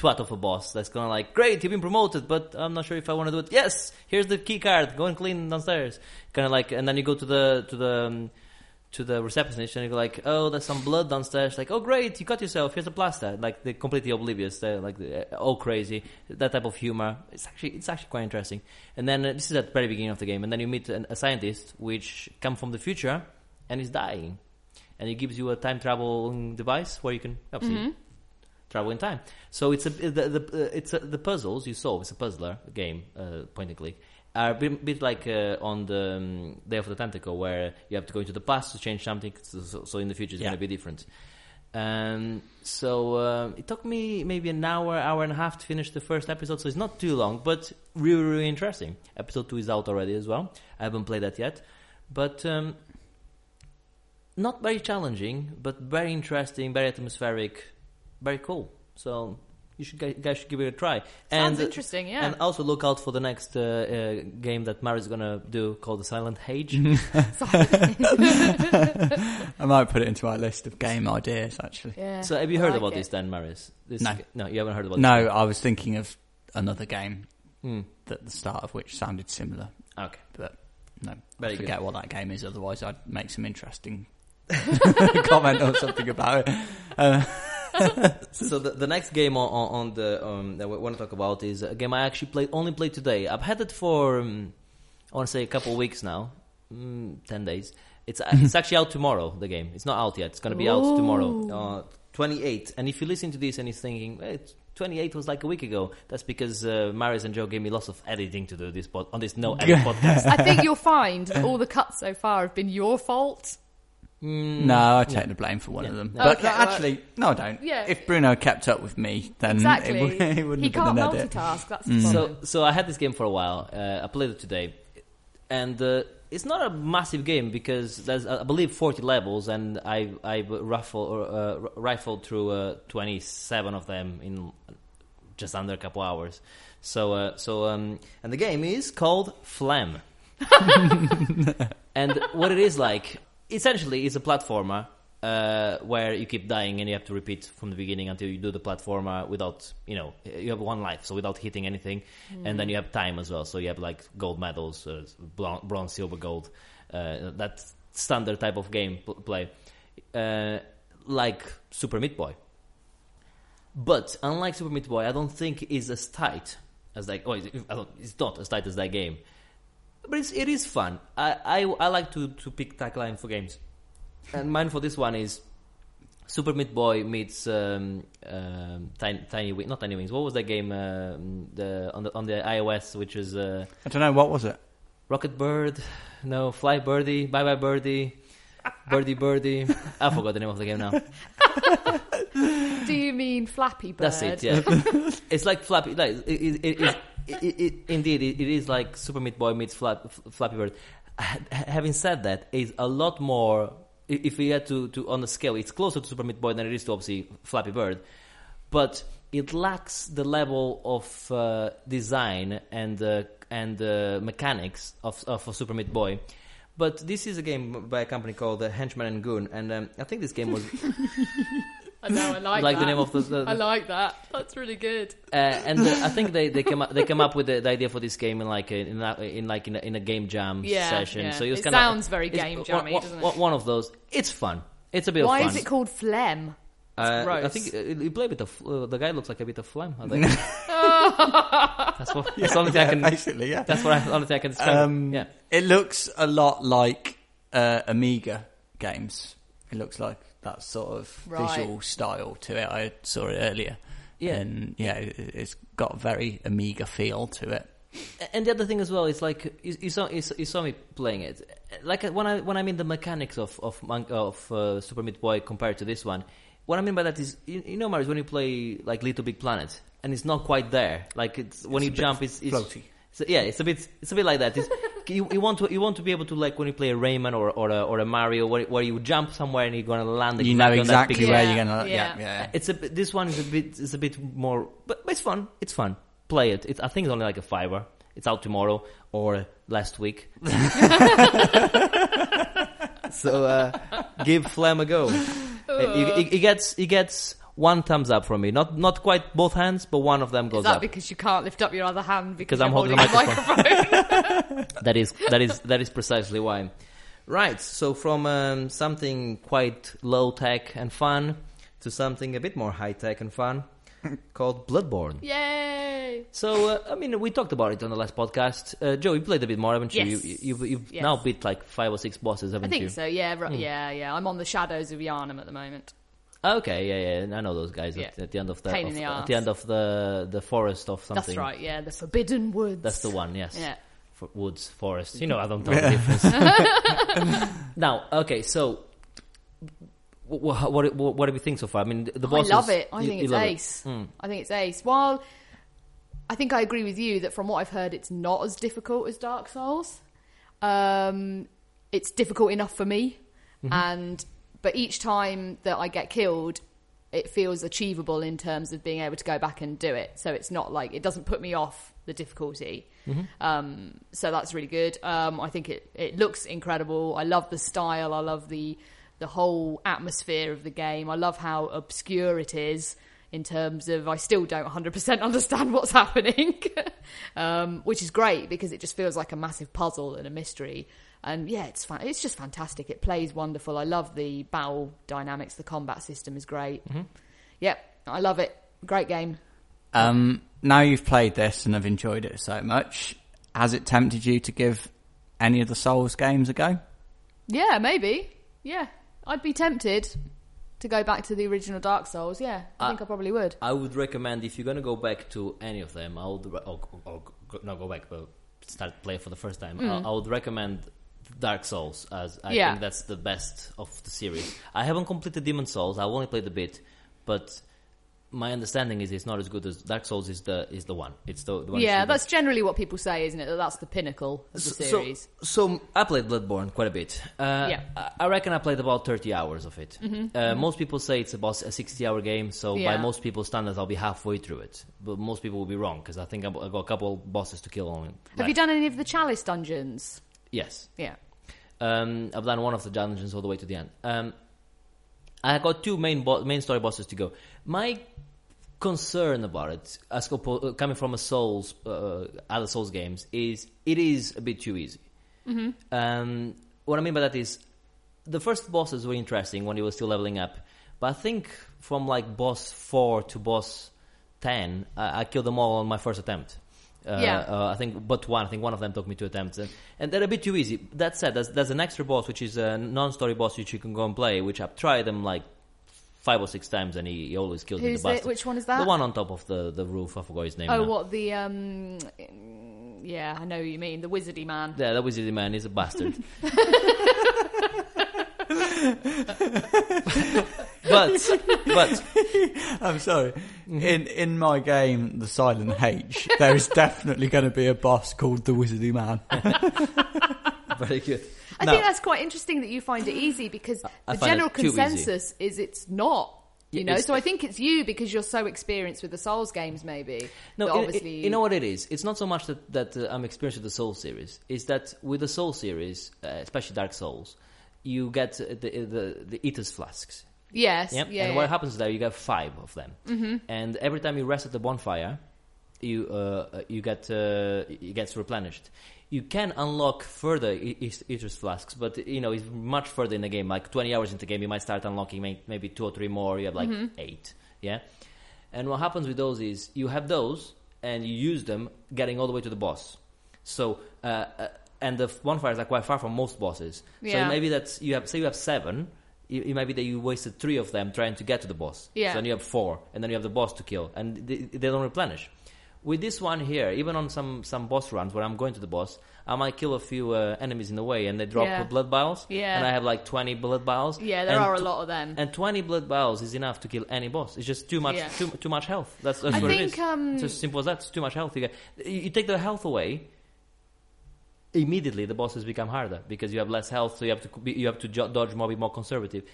twat of a boss that's gonna like, great, you've been promoted, but I'm not sure if I want to do it. Yes, here's the key card, go and clean downstairs. Kind of like, and then you go to the, to the, um, to the receptionist and you go like, oh, there's some blood downstairs. Like, oh, great, you cut yourself. Here's a plaster. Like, they're completely oblivious. They're like, all crazy. That type of humor. It's actually, it's actually quite interesting. And then uh, this is at the very beginning of the game. And then you meet an, a scientist which come from the future and is dying. And he gives you a time traveling device where you can obviously travel in time. So it's a the, the uh, it's a, the puzzles you solve. It's a puzzler game, uh, point and click. Are a bit, bit like uh, on the um, Day of the Tentacle, where you have to go into the past to change something. So, so- in the future, it's Yeah. going to be different. Um, so um, it took me maybe an hour, hour and a half to finish the first episode. So it's not too long, but really, really interesting. Episode two is out already as well. I haven't played that yet, but um, not very challenging, but very interesting, very atmospheric, very cool. So you should guys guys should give it a try. Sounds and, interesting, yeah. And also look out for the next uh, uh, game that Mari's gonna do called the Silent Age. I might put it into my list of game ideas. Actually, yeah, so have you I heard like about it. this then, Marius? This No. no, you haven't heard about no, I was thinking of another game this. Hmm. that the start of which sounded similar, Okay. but no, Very I good. forget what that game is. Otherwise, I'd make some interesting comment or something about it. Uh, So the, the next game on, on, on the um, that we want to talk about is a game I actually played only played today. I've had it for um, I want to say a couple of weeks now, mm, ten days. It's it's actually out tomorrow. The game it's not out yet. It's going to be out tomorrow, uh, twenty eight. And if you listen to this and you're thinking, hey, twenty eight was like a week ago, that's because uh, Marius and Joe gave me lots of editing to do this pod- on this no edit podcast. I think you'll find that all the cuts so far have been your fault. Mm, no, I take the blame for one Yeah. of them. But Okay, well- actually, no, I don't. Yeah. If Bruno kept up with me, then Exactly. it, would, it wouldn't he have can't been an edit. multitask. That's Mm. So, so I had this game for a while. Uh, I played it today, and uh, it's not a massive game because there's, uh, I believe, 40 levels, and I I ruffle, or, uh, rifled through uh, 27 of them in just under a couple hours. So, uh, so, um, and the game is called Phlegm. and what it is like, essentially, it's a platformer uh, where you keep dying and you have to repeat from the beginning until you do the platformer without, you know, you have one life, so without hitting anything, and then you have time as well. So you have like gold medals, uh, bronze, silver, gold. Uh, that standard type of game pl- play, uh, like Super Meat Boy. But unlike Super Meat Boy, I don't think is as tight as like. Oh, it's not as tight as that game. But it's, it is fun. I, I, I like to, to pick tagline for games. And mine for this one is Super Meat Boy meets um, um, Tiny, Tiny Wings. Not Tiny Wings. What was that game um the, on the on the iOS, which is uh, I don't know what was it. Rocket Bird? No, Fly Birdie. Bye Bye Birdie. Birdie Birdie. I forgot the name of the game now. Do you mean Flappy Bird? That's it. Yeah, it's like Flappy. Like it, it, it, it, it, indeed, it, it is like Super Meat Boy meets Flap, Flappy Bird. Having said that, it's a lot more. If we had to, to on the scale, it's closer to Super Meat Boy than it is to obviously Flappy Bird, but it lacks the level of uh, design and uh, and uh, mechanics of of a Super Meat Boy. But this is a game by a company called uh, Henchman and Goon, and um, I think this game was I know. I like, like that. the name of the, the, I like that. That's really good. uh, and uh, I think they they came up, they came up with the, the idea for this game in like a, in, a, in like in a, in a game jam Yeah, session. yeah. So it was It kind sounds very game one- jammy, one- doesn't it? one- One of those. It's fun. It's a bit Why of fun. Why is it called Phlegm? Uh, gross. I think uh, you play a bit of uh, the guy looks like a bit of phlegm. I think. that's what. That's the only thing I can. basically, yeah. That's what I, only thing I can describe. Um, yeah. It looks a lot like uh, Amiga games. It looks like that sort of Right. visual style to it. I saw it earlier. Yeah. And yeah, it, it's got a very Amiga feel to it. And the other thing as well is like you, you saw you, you saw me playing it. Like when I when I mean the mechanics of of of uh, Super Meat Boy compared to this one, what I mean by that is you, you know, Marius, when you play like Little Big Planet and it's not quite there. Like it's when It's you jump, it's, it's floaty. So, yeah, it's a bit it's a bit like that. It's, you, you want to you want to be able to like when you play a Rayman or or a, or a Mario where, where you jump somewhere and you're gonna land. You know exactly on that big where Yeah, you're gonna. yeah. Yeah, yeah. it's a bit- this one is a bit is a bit more, but, but it's fun. It's fun. Play it. It's, I think it's only like a fiver. It's out tomorrow or last week. so uh, give Phlegm a go. Uh, he, he- he gets he gets one thumbs up from me. Not not quite both hands, but one of them goes up. Is that up. because you can't lift up your other hand because Because I'm you're holding the microphone? that is that is that is precisely why. Right. So from um, something quite low tech and fun to something a bit more high tech and fun, called Bloodborne. Yay! So uh, I mean, we talked about it on the last podcast. Uh, Joe, you played a bit more, haven't you? Yes. You, you, you've Yes. now beat like five or six bosses, I haven't you? I think you? so. Yeah, right, Hmm. yeah, yeah. I'm on the shadows of Yharnam at the moment. Okay, yeah, yeah. I know those guys Yeah. at, at the end of the Pain in of- the at arse. the end of the the forest of something. That's right. Yeah, the Forbidden Woods. That's the one. Yes. Yeah. For woods, forest. You know, I don't know the difference. now, okay, so. What, what, what, what do we think so far? I mean, the, the I love it. I you- think it's love it. ace. Mm. I think it's ace. While I think I agree with you that from what I've heard, it's not as difficult as Dark Souls. Um, it's difficult enough for me, Mm-hmm. and but each time that I get killed, it feels achievable in terms of being able to go back and do it. So it's not like it doesn't put me off the difficulty. Mm-hmm. Um, so that's really good. Um, I think it, it looks incredible. I love the style. I love the the whole atmosphere of the game. I love how obscure it is in terms of I still don't 100% understand what's happening, um, which is great because it just feels like a massive puzzle and a mystery. And yeah, it's fa- it's just fantastic. It plays wonderful. I love the battle dynamics. The combat system is great. Yep, I love it. Great game. Um, now you've played this and have enjoyed it so much, has it tempted you to give any of the Souls games a go? Yeah, maybe. Yeah, I'd be tempted to go back to the original Dark Souls. Yeah, I Uh, think I probably would. I would recommend if you're gonna go back to any of them, I would re- or, or, or not go back, but start play for the first time. I, I would recommend Dark Souls as I. Yeah. think that's the best of the series. I haven't completed Demon Souls. I've only played a bit, but my understanding is it's not as good as Dark Souls is the is the one. It's the, the one. Yeah, that's generally what people say, isn't it? That that's the pinnacle of the So- series. So, so I played Bloodborne quite a bit. Uh, Yeah. Mm-hmm. I- I reckon I played about 30 hours of it. Uh, most people say it's about a 60 hour game, so by most people's standards, I'll be halfway through it. But most people will be wrong because I think I've I've got a couple bosses to kill only. Have you done any of the Chalice dungeons? Yes. Yeah. Um, I've done one of the dungeons all the way to the end. Um, I got two main bo- main story bosses to go. My concern about it, as compo- coming from a Souls, uh, other Souls games, is it is a bit too easy. Mm-hmm. Um, what I mean by that is, the first bosses were interesting when you were still leveling up, but I think from like boss four to boss ten, I, I killed them all on my first attempt. Uh, Yeah. uh, I think, but one. I think one of them took me two attempts, and, and they're a bit too easy. That said, there's, there's an extra boss which is a non-story boss which you can go and play, which I've tried them like five or six times, and he, he always kills me. Who's The it? Which one is that? The one on top of the, the roof. I forgot his name. Oh, now. what the um? Yeah, I know you mean. The wizardy man. Yeah, that wizardy man is a bastard. but but I'm sorry. In in my game, the Silent H, there is definitely going to be a boss called the Wizardy Man. very good. I No. think that's quite interesting that you find it easy because I the find it general too easy. consensus is it's not. You Yeah, know, it's- so I think it's you because you're so experienced with the Souls games, maybe. No, that it- obviously, it- you know what it is. It's not so much that that uh, I'm experienced with the Soul series. It's that with the Soul series, uh, especially Dark Souls, you get the the, the Estus flasks. Yes, Yep. yeah. and yeah. what happens there? You get five of them, mm-hmm. and every time you rest at the bonfire, you uh, uh, you get uh, it gets replenished. You can unlock further Estus flasks, but you know it's much further in the game. Like twenty hours into the game, you might start unlocking maybe two or three more. You have like eight, yeah. And what happens with those is you have those and you use them getting all the way to the boss. So uh, uh, and the bonfires are quite far from most bosses. Yeah. So maybe that's you have say you have seven. It, it might be that you wasted three of them trying to get to the boss. Yeah. So then you have four, and then you have the boss to kill, and they, they don't replenish. With this one here, even on some some boss runs where I'm going to the boss, I might kill a few uh, enemies in the way, and they drop Yeah. blood vials. Yeah. And I have like 20 blood vials. Yeah, there are a lot of them. And 20 blood vials is enough to kill any boss. It's just too much, Yeah. too, too much health. That's, that's I what it think, is. um, it's as simple as that. It's too much health. You, get, you take the health away, immediately the bosses become harder because you have less health, so you have to be, you have to dodge more, be more conservative.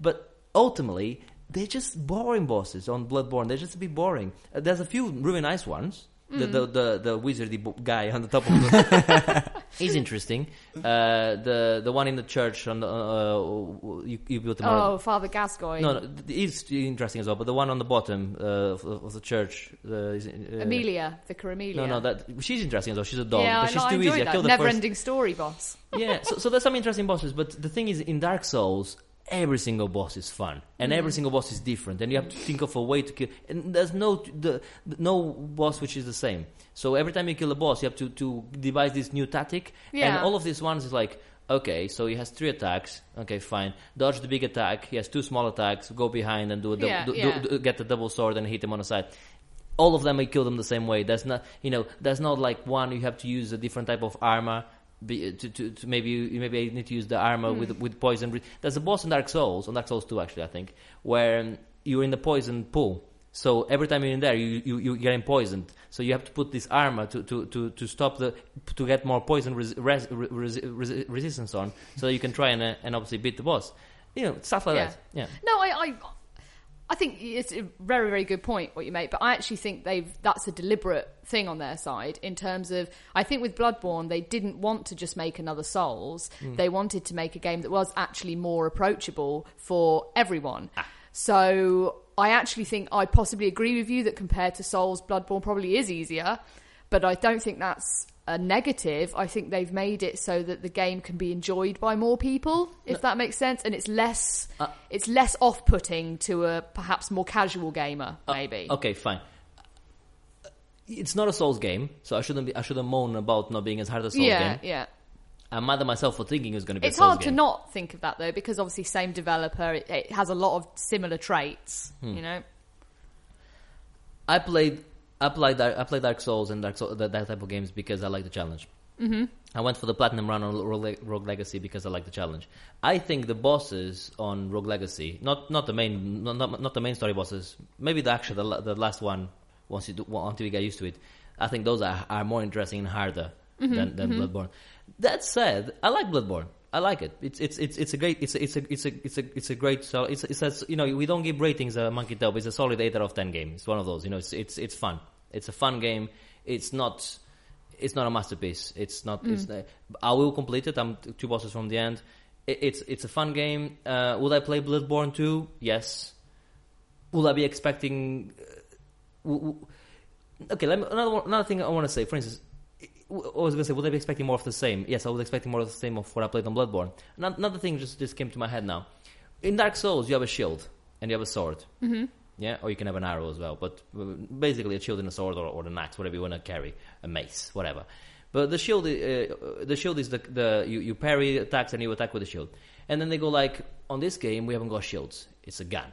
But ultimately, they're just boring bosses on Bloodborne. They're just a bit boring. Uh, there's a few really nice ones. Mm. The, the the the wizardy guy on the top of the he's interesting. Uh, the the one in the church on the uh, you, you built him oh, Father Gascoigne. no, no, he's interesting as well. But the one on the bottom uh, of, of the church, uh, is, uh, Amelia, Vicar Amelia. No, no, that she's interesting as well. She's a dog, yeah, but she's I too easy. I killed the first. Never-ending story boss. Yeah, so, so there's some interesting bosses, but the thing is, in Dark Souls, every single boss is fun, and Mm. every single boss is different, and you have to think of a way to kill. And there's no the, no boss which is the same. So every time you kill a boss, you have to to devise this new tactic, Yeah. and all of these ones is like. Okay, so he has three attacks. Okay, fine. Dodge the big attack. He has two small attacks. Go behind and do a dou- Yeah, do, do- yeah. do- get the double sword and hit him on the side all of them I kill them the same way. That's not, you know, that's not like one you have to use a different type of armor. Be, to, to, to maybe you, maybe I need to use the armor Hmm. with with poison. There's a boss in Dark Souls, on Dark Souls 2 actually, I think, where um, you're in the poison pool. So every time you're in there, you, you you're getting poisoned. So you have to put this armor to, to, to, to stop the to get more poison res, res, res, res, resistance on, so you can try and uh, and obviously beat the boss. You know, stuff like Yeah. that. Yeah. No, I, I, I think it's a very, very good point what you make. But I actually think they've that's a deliberate thing on their side in terms of. I think with Bloodborne, they didn't want to just make another Souls. They wanted to make a game that was actually more approachable for everyone. So I actually think I possibly agree with you that compared to Souls, Bloodborne probably is easier. But I don't think that's a negative. I think they've made it so that the game can be enjoyed by more people, if that makes sense, and it's less Uh, it's less off-putting to a perhaps more casual gamer, Uh, maybe. Okay, fine. It's not a Souls game, so I shouldn't be. I shouldn't moan about not being as hard as Souls yeah, game. yeah. I'm mad at myself for thinking it was going to be. It's hard to not think of that though, because obviously same developer, it, it has a lot of similar traits. Hmm. You know, I played. I played. Dark, I played Dark Souls and Dark Souls, that, that type of games because I like the challenge. Mm-hmm. I went for the platinum run on Rogue, Legacy because I like the challenge. I think the bosses on Rogue Legacy, not not the main, not, not, not the main story bosses, maybe the actual the, the last one once you do, until you get used to it. I think those are, are more interesting and harder than, than Bloodborne. That said, I like Bloodborne. I like it. It's it's it's it's a great it's a, it's a it's a it's a it's a great so it's it's a, you know we don't give ratings a Monkey Tail, it's a solid eight out of ten game. It's one of those. You know, it's it's it's fun. It's a fun game. It's not it's not a masterpiece. It's not. It's, I will complete it. I'm two bosses from the end. it, it's it's a fun game. Uh, will I play Bloodborne 2? Yes. Will I be expecting? Uh, w- w- okay, let me, another one- another thing I want to say. For instance, I I was going to say, would I be expecting more of the same? Yes, I was expecting more of the same of what I played on Bloodborne. Another thing just just came to my head now. In Dark Souls, you have a shield and you have a sword. Mm-hmm. Yeah, or you can have an arrow as well. But uh, basically, a shield and a sword, or, or an axe, whatever you want to carry, a mace, whatever. But the shield, uh, the shield is the the you, you parry attacks and you attack with the shield. And then they go like, on this game we haven't got shields; it's a gun.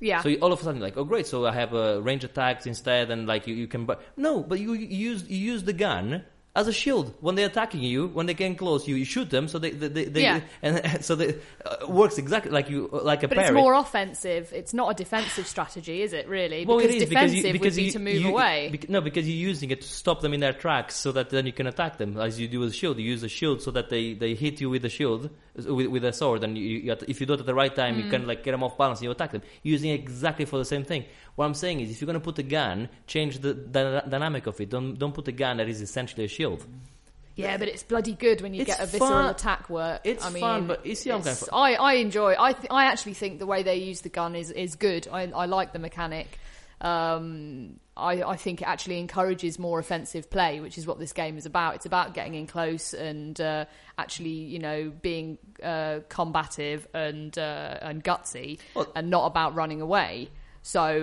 Yeah. So you, all of a sudden, like, oh great, so I have uh, range attacks instead, and like you, you can. But no, but you, you use you use the gun as a shield when they're attacking you. When they get close, you, you shoot them, so they they, they, they Yeah. and so they uh, works exactly like you like a but it's more offensive. It's not a defensive strategy, is it? Really? Well, because it is defensive because you, because would be you, to move you- away. bec- no, because you're using it to stop them in their tracks, so that then you can attack them as you do with a shield. You use a shield so that they, they hit you with the shield with, with a sword, and you, you, if you do it at the right time, Mm. you can like get them off balance and you attack them using exactly for the same thing. What I'm saying is, if you're going to put a gun, change the, the dynamic of it. Don't don't put a gun that is essentially a shield. Yeah, but it's bloody good when you It's get a visceral fun. attack work. It's I mean, fun, but you see I'm it's- going I, I enjoy. I th- I actually think the way they use the gun is is good. I I like the mechanic. Um, I I think it actually encourages more offensive play, which is what this game is about. It's about getting in close and uh, actually, you know, being uh, combative and uh, and gutsy, Well- and not about running away. So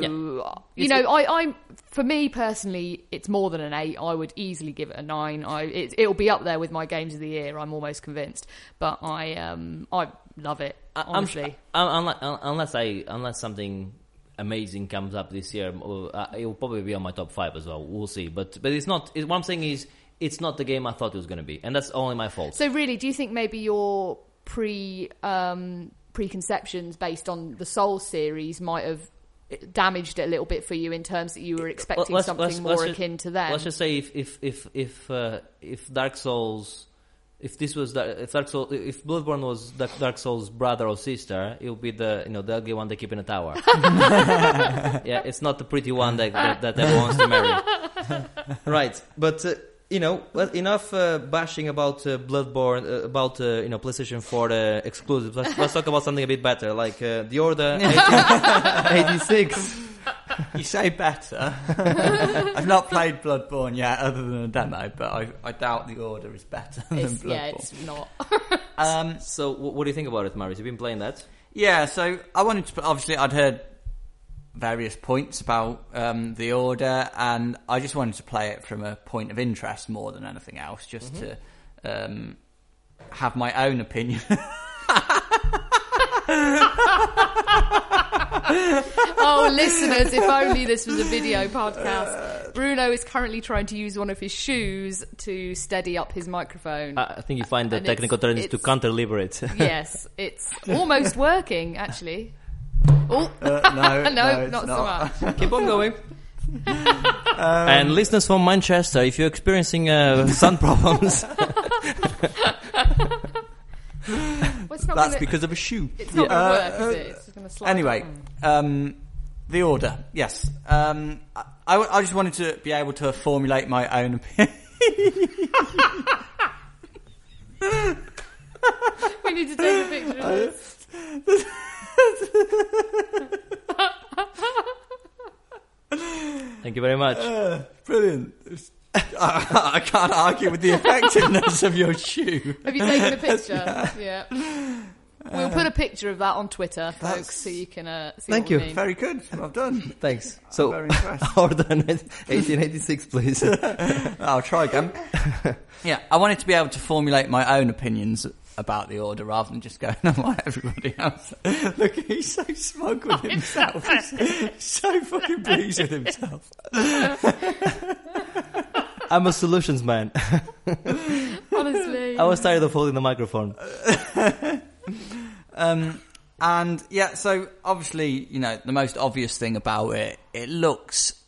you know, I, I'm for me personally, it's more than an eight. I would easily give it a nine. I it, it'll be up there with my games of the year. I'm almost convinced, but I um I love it I- I'm honestly. sure- unless, I unless something amazing comes up this year, uh, it will probably be on my top five as well. We'll see, but but it's not. It, what I'm saying is, it's not the game I thought it was going to be, and that's only my fault. So really, do you think maybe your pre um, preconceptions based on the Soul series might have damaged it a little bit for you in terms that you were expecting Let's- something let's- more let's just- akin to them? Let's just say if if if if uh, if Dark Souls. If this was if Dark Souls, if Bloodborne was Dark Dark Souls' brother or sister, it would be the you know the ugly one they keep in a tower. yeah, it's not the pretty one that that, that everyone wants to marry. right, but uh, you know, well, enough uh, bashing about uh, Bloodborne, uh, about uh, you know PlayStation 4 uh, exclusives. Let's, let's talk about something a bit better, like uh, the Order 86. You say better. I've not played Bloodborne yet, other than a demo, but I, I doubt the order is better than It's- Bloodborne. yeah, it's not. Um, So, wh- what do you think about it, Marius? You've been playing that? yeah, so I wanted to. Obviously, I'd heard various points about um, the order, and I just wanted to play it from a point of interest more than anything else, just to um, have my own opinion. oh, listeners, if only this was a video podcast. Bruno is currently trying to use one of his shoes to steady up his microphone. I I think you find the And technical it's- term is to it's- counter liberate. yes, it's almost working, actually. Oh, Uh, no, no, it's not, so much. Keep on going. and listeners from Manchester, if you're experiencing uh, sun problems, Well, That's gonna, because of a shoe. it's not Uh, going to work, uh, is it? It's just going to slide. Anyway, um, the order. Yes, um, I, I, I just wanted to be able to formulate my own opinion. we need to take a picture of this. thank you very much. Uh, brilliant. I, I can't argue with the effectiveness of your shoe. Have you taken a picture? yeah. We'll put a picture of that on Twitter, folks, so you can uh, see Thank what you. we mean. Very good. Well done. Thanks. So, very impressed. order 1886, please. I'll try again. yeah, I wanted to be able to formulate my own opinions about the order rather than just going on like everybody else. Look, he's so smug with himself. He's so fucking pleased with himself. I'm a solutions man. Honestly. I was tired of holding the microphone. Um, and yeah, so obviously, you know, the most obvious thing about it, it looks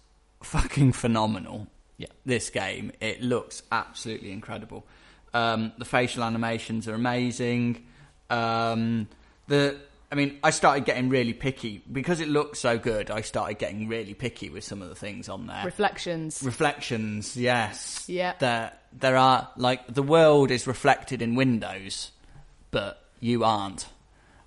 fucking phenomenal. Yeah. This game, it looks absolutely incredible. Um, the facial animations are amazing. Um, the, I mean, I started getting really picky because it looks so good. I started getting really picky with some of the things on there. Reflections. Reflections, yes. Yeah. There, there are like the world is reflected in windows, but you aren't.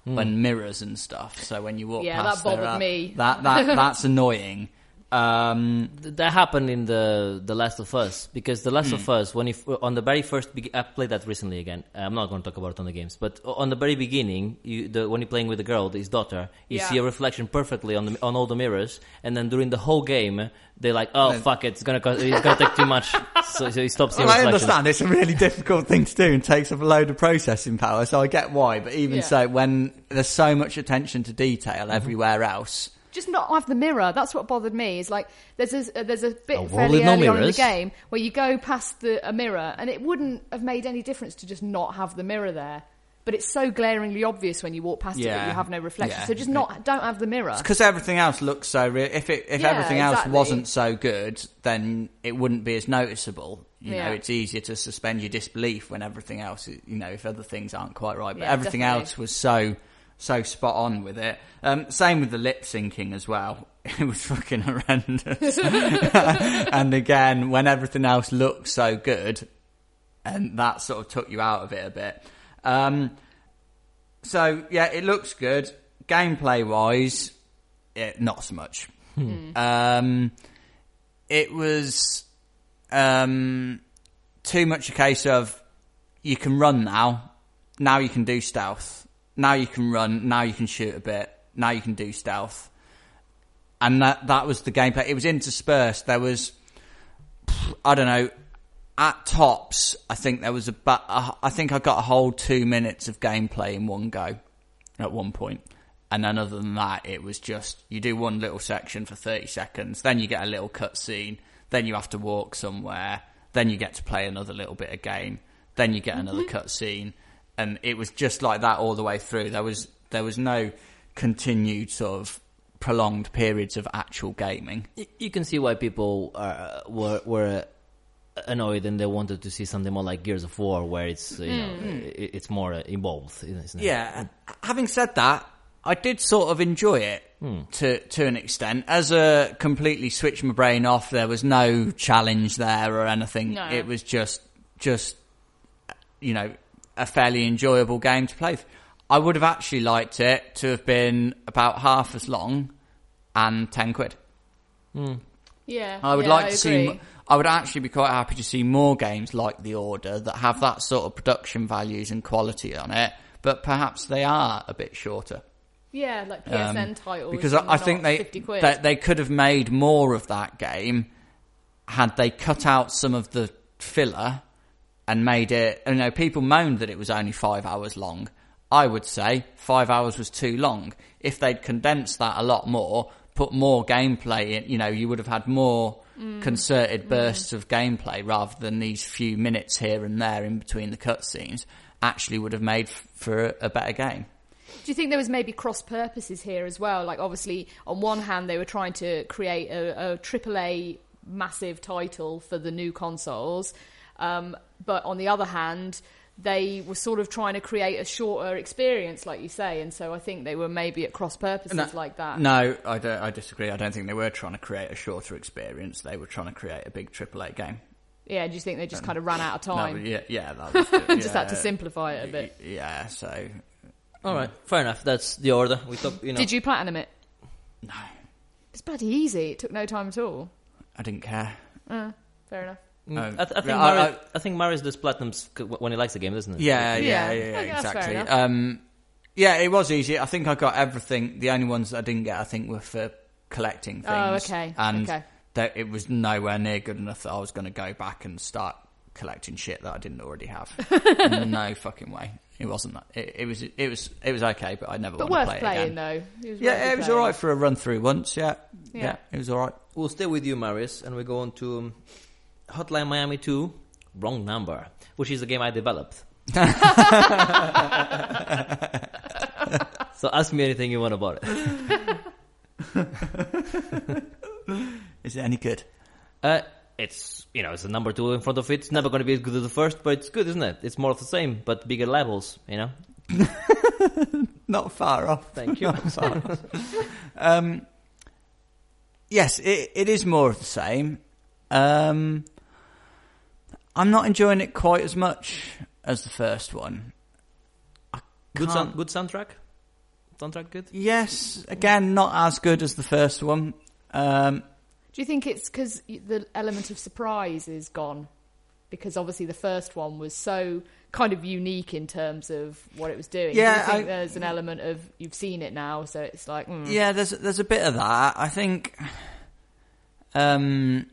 When mirrors and stuff, so when you walk Yeah, past, that there bothered are- me. That that that's annoying. Um, That happened in the The Last of Us because The Last Hmm. of Us, when if on the very first, be- I played that recently again. I'm not going to talk about it on the games, but on the very beginning, you, the, when you're playing with the girl, his daughter, you Yeah. see a reflection perfectly on the on all the mirrors, and then during the whole game, they're like, "Oh fuck it, it's gonna co- it's gonna take too much," so, so he stops Well, I understand it's a really difficult thing to do and takes up a load of processing power, so I get why. But even Yeah. so, when there's so much attention to detail everywhere else, just not have the mirror. That's what bothered me. Is like there's a there's a bit oh, A wall fairly no early on in the game where you go past the a mirror, and it wouldn't have made any difference to just not have the mirror there. But it's so glaringly obvious when you walk past it that you have no reflection. Yeah. So just not don't have the mirror. because everything else looks so real. If it, if Yeah, everything else wasn't so good, then it wouldn't be as noticeable. You Yeah. know, it's easier to suspend your disbelief when everything else, is- you know, if other things aren't quite right. But Yeah, everything definitely. else was so so spot on with it. Um, same with the lip syncing as well. It was fucking horrendous. and again, when everything else looked so good, and that sort of took you out of it a bit. Um, so yeah, it looks good. Gameplay wise, it, not so much. Um, it was um, too much a case of you can run now. Now you can do stealth. Now you can run. Now you can shoot a bit. Now you can do stealth. And that that was the gameplay. It was interspersed. There was, I don't know, at tops. I think there was about. I think I got a whole two minutes of gameplay in one go, at one point. And then other than that, it was just you do one little section for thirty seconds, then you get a little cutscene, then you have to walk somewhere, then you get to play another little bit of game, then you get another mm-hmm. cutscene, and it was just like that all the way through. There was there was no continued sort of prolonged periods of actual gaming. You can see why people are, were were annoyed and they wanted to see something more like Gears of War, where it's you know i- it's more uh, involved. Isn't it? Yeah. Having said that, I did sort of enjoy it to to an extent. As a completely switch my brain off, there was no challenge there or anything. No. It was just just you know a fairly enjoyable game to play. I would have actually liked it to have been about half as long and ten quid. yeah, I would yeah, like I to see. agree. m- I would actually be quite happy to see more games like The Order that have that sort of production values and quality on it, but perhaps they are a bit shorter. Yeah, like Um, PSN titles. because I, I think not they 50 quid. that they could have made more of that game had they cut out some of the filler and made it. You know, people moaned that it was only five hours long. I would say five hours was too long. If they'd condensed that a lot more, put more gameplay in, you know, you would have had more Mm. concerted bursts of gameplay rather than these few minutes here and there in between the cutscenes. Actually, would have made f- for a, a better game. Do you think there was maybe cross purposes here as well? Like, obviously, on one hand, they were trying to create a, a AAA massive title for the new consoles, um, but on the other hand, they were sort of trying to create a shorter experience, like you say, and so I think they were maybe at cross purposes like that. No, I, don't, I disagree. I don't think they were trying to create a shorter experience. They were trying to create a big AAA game. Yeah, do you think they just kind of ran out of No, time? yeah, yeah, that was the- just had to simplify it a bit. Yeah, so All right, fair enough. That's the order. We talk. You know. Did you platinum it? no, It's bloody easy. It took no time at all. I didn't care. Uh, fair enough. Mm, Um, I, th- I think yeah, I- Marius, I- I, think Marius does platinums c- when he likes the game, doesn't he? Yeah, Yeah, yeah, yeah, yeah, okay, that's fair exactly. Um, yeah, it was easy. I think I got everything. The only ones that I didn't get, I think, were for collecting things. Oh, okay, And okay. that it was nowhere near good enough that I was going to go back and start collecting shit that I didn't already have. no fucking way. It wasn't that. It, it was. It was. It was okay, but I never But want worth to play it playing, again. though. It was Yeah, it was all right for a run through once. Yeah, yeah, Yeah. it was all right. We'll stay with you, Marius, and we go on to um, Hotline Miami 2, Wrong Number, which is a game I developed. so ask me anything you want about it. Is it any good? Uh, it's you know it's a number two in front of it. It's never going to be as good as the first, but it's good, isn't it? It's more of the same, but bigger levels. You know. Not far off. Thank you. Um, yes, it, it is more of the same. Um, I'm not enjoying it quite as much as the first one. Good, Can't- sound, good soundtrack. Soundtrack good. Yes, again, not as good as the first one. Um, Do you think it's because the element of surprise is gone? Because obviously the first one was so kind of unique in terms of what it was doing. Yeah, Do you think I- there's an element of you've seen it now, so it's like mm. Yeah, there's there's a bit of that. I think um,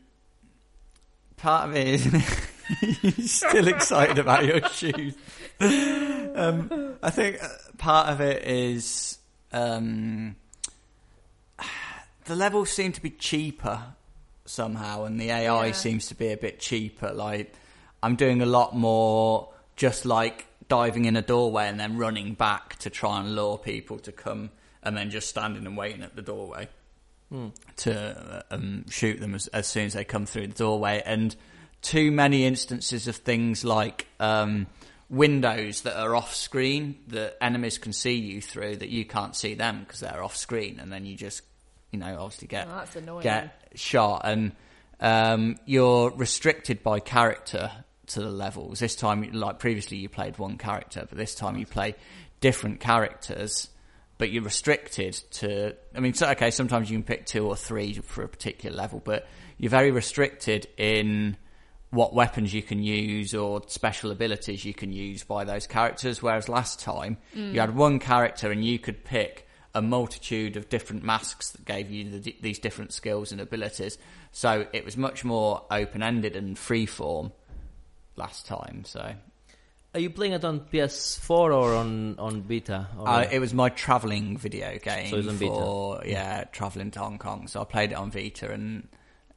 part of it is you're still excited about your shoes. Um, I think uh, part of it is um, the levels seem to be cheaper somehow, and the AI Yeah. seems to be a bit cheaper. Like I'm doing a lot more, just like diving in a doorway and then running back to try and lure people to come, and then just standing and waiting at the doorway to um, shoot them as, as soon as they come through the doorway. And too many instances of things like um, windows that are off screen that enemies can see you through that you can't see them because they're off screen, and then you just, you know, obviously get Oh, that's annoying. get shot, and um, you're restricted by character to the levels. This time, like previously, you played one character, but this time you play different characters. But you're restricted to. I mean, so, okay, sometimes you can pick two or three for a particular level, but you're very restricted in what weapons you can use or special abilities you can use by those characters. Whereas last time you had one character and you could pick a multitude of different masks that gave you the, these different skills and abilities. So it was much more open ended and free form last time. So Are you playing it on PS4 or on on Vita? Or uh, it was my traveling video game So Vita. for yeah traveling to Hong Kong. So I played it on Vita and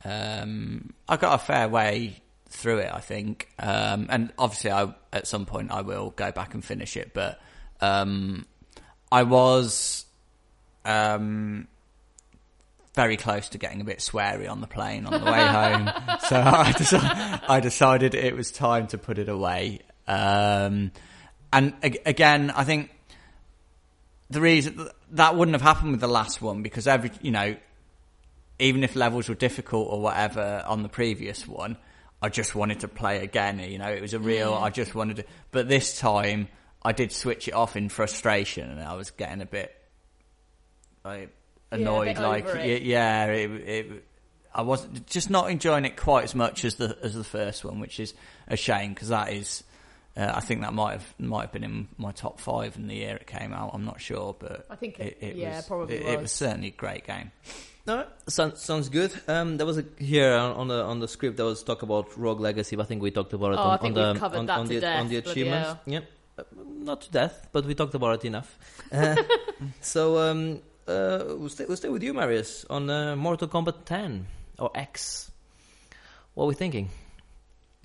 um, I got a fair way through it. I think, um, and obviously, I at some point I will go back and finish it. But um, I was um, very close to getting a bit sweary on the plane on the way home, so I, deci- I decided it was time to put it away. Um, and ag- again, I think the reason that wouldn't have happened with the last one because every you know even if levels were difficult or whatever on the previous one i just wanted to play again you know it was a real i just wanted to but this time i did switch it off in frustration and i was getting a bit like annoyed bit like it. yeah it, it i wasn't just not enjoying it quite as much as the as the first one which is a shame because that is uh, I think that might have might have been in my top five in the year it came out. I'm not sure, but I think it, it- yeah, was, probably it, was. it was certainly a great game. No, sounds sounds good. Um, there was a here on on the on the script there was talk about Rogue Legacy. But I think we talked about it Oh, on, I think on we've the covered on, that on to the death, on the achievements. hell. Yep, Uh, not to death, but we talked about it enough. Uh, so um, uh, we'll stay, we'll stay with you, Marius, on uh, Mortal Kombat 10 or X. What are we thinking?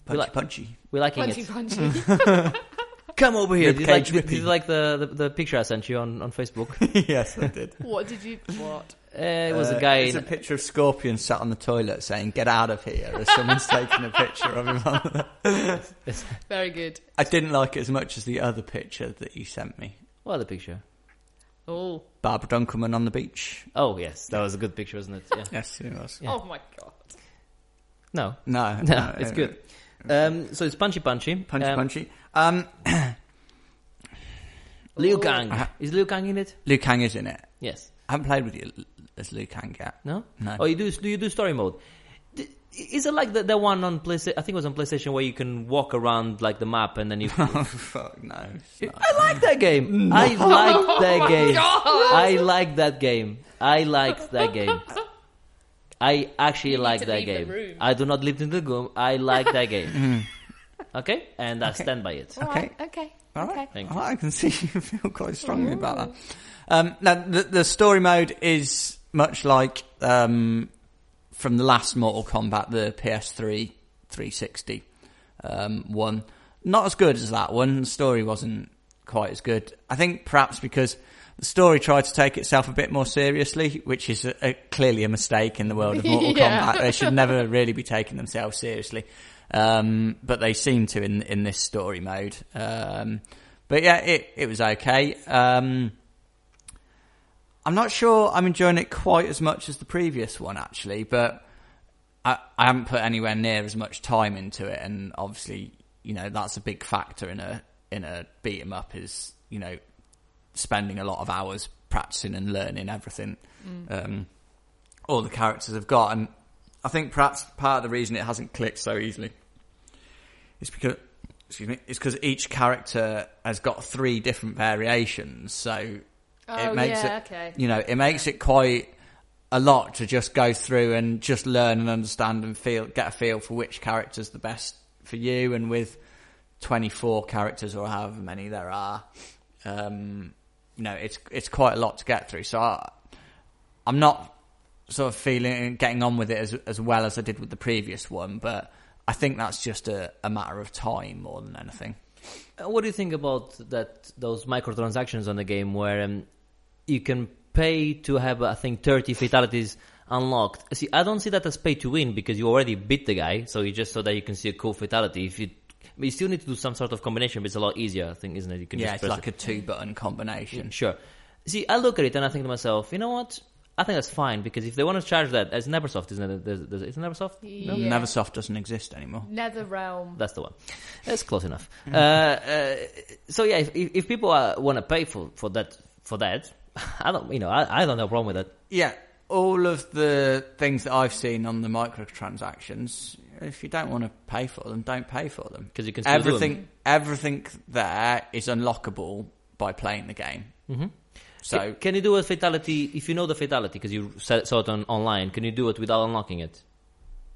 We Punchy, like- punchy. We liking Punchy, it? punchy. Come over here. Did you, like, did, did you like the, the, the picture I sent you on, on Facebook? yes, I did. what did you? What? Uh, it was Uh, a guy. It's a picture of Scorpion sat on the toilet saying, "Get out of here!" As someone's taking a picture of him. On Very good. I didn't like it as much as the other picture that you sent me. what other picture? Oh, Barbara Dunkelman on the beach. Oh yes, that was a good picture, wasn't it? Yeah. Yes, it was. Yeah. oh my god. No, No, no, it's uh, good. Um, so it's punchy, punchy, Punchy, um, punchy. Um, Liu Kang Uh, is Liu Kang in it? Liu Kang is in it. Yes. I haven't played with you as Liu Kang yet. No. No. Oh, you do? Do you do story mode? Is it like the, the one on PlayStation? I think it was on PlayStation where you can walk around like the map and then you. Oh, fuck no. I like that game. I like that game. I like that game. I like that game. I actually You need like to that leave the game. room. I do not live in the room. I like that game. okay, and I stand by it. All right, okay. All okay. right. Thank All right, I can see you feel quite strongly about that. Um, now, the, the story mode is much like um, from the last Mortal Kombat, the PS3 360 um, one. Not as good as that one. The story wasn't quite as good. I think perhaps because the story tried to take itself a bit more seriously, which is a, a, clearly a mistake in the world of Mortal Yeah. Kombat. They should never really be taking themselves seriously. Um, but they seem to in in this story mode. Um, but yeah, it it was okay. Um, I'm not sure I'm enjoying it quite as much as the previous one actually, but I I haven't put anywhere near as much time into it, and obviously you know that's a big factor in a in a beat 'em up is you know spending a lot of hours practicing and learning everything um, all the characters have got. And I think perhaps part of the reason it hasn't clicked so easily is because excuse me, is because each character has got three different variations. So Oh, it makes yeah, it okay. you know it makes it quite a lot to just go through and just learn and understand and feel get a feel for which character's the best for you and with 24 characters or however many there are um, you know it's it's quite a lot to get through so I, I'm not sort of feeling getting on with it as as well as I did with the previous one but I think that's just a, a matter of time more than anything Uh, What do you think about that? Those microtransactions on the game where um, you can pay to have, I think, thirty fatalities unlocked. See, I don't see that as pay to win because you already beat the guy, so you just so that you can see a cool fatality. If you, but you still need to do some sort of combination, but it's a lot easier, I think, isn't it? You can yeah just it's press like a two button combination it. sure. See, I look at it and I think to myself, you know what? I think that's fine because if they want to charge that, as Neversoft, isn't it? There's, there's, is it Neversoft? Yeah. Neversoft doesn't exist anymore NetherRealm. That's the one. That's close enough. Uh, uh, so yeah, if, if if people uh, want to pay for, for that for that, I don't you know I, I don't have a problem with that. Yeah, all of the things that I've seen on the microtransactions, if you don't want to pay for them, don't pay for them 'Cause you can still do everything. Everything there is unlockable by playing the game. Mm-hmm. So Can, can you do a fatality if you know the fatality because you saw it on online? Can you do it without unlocking it?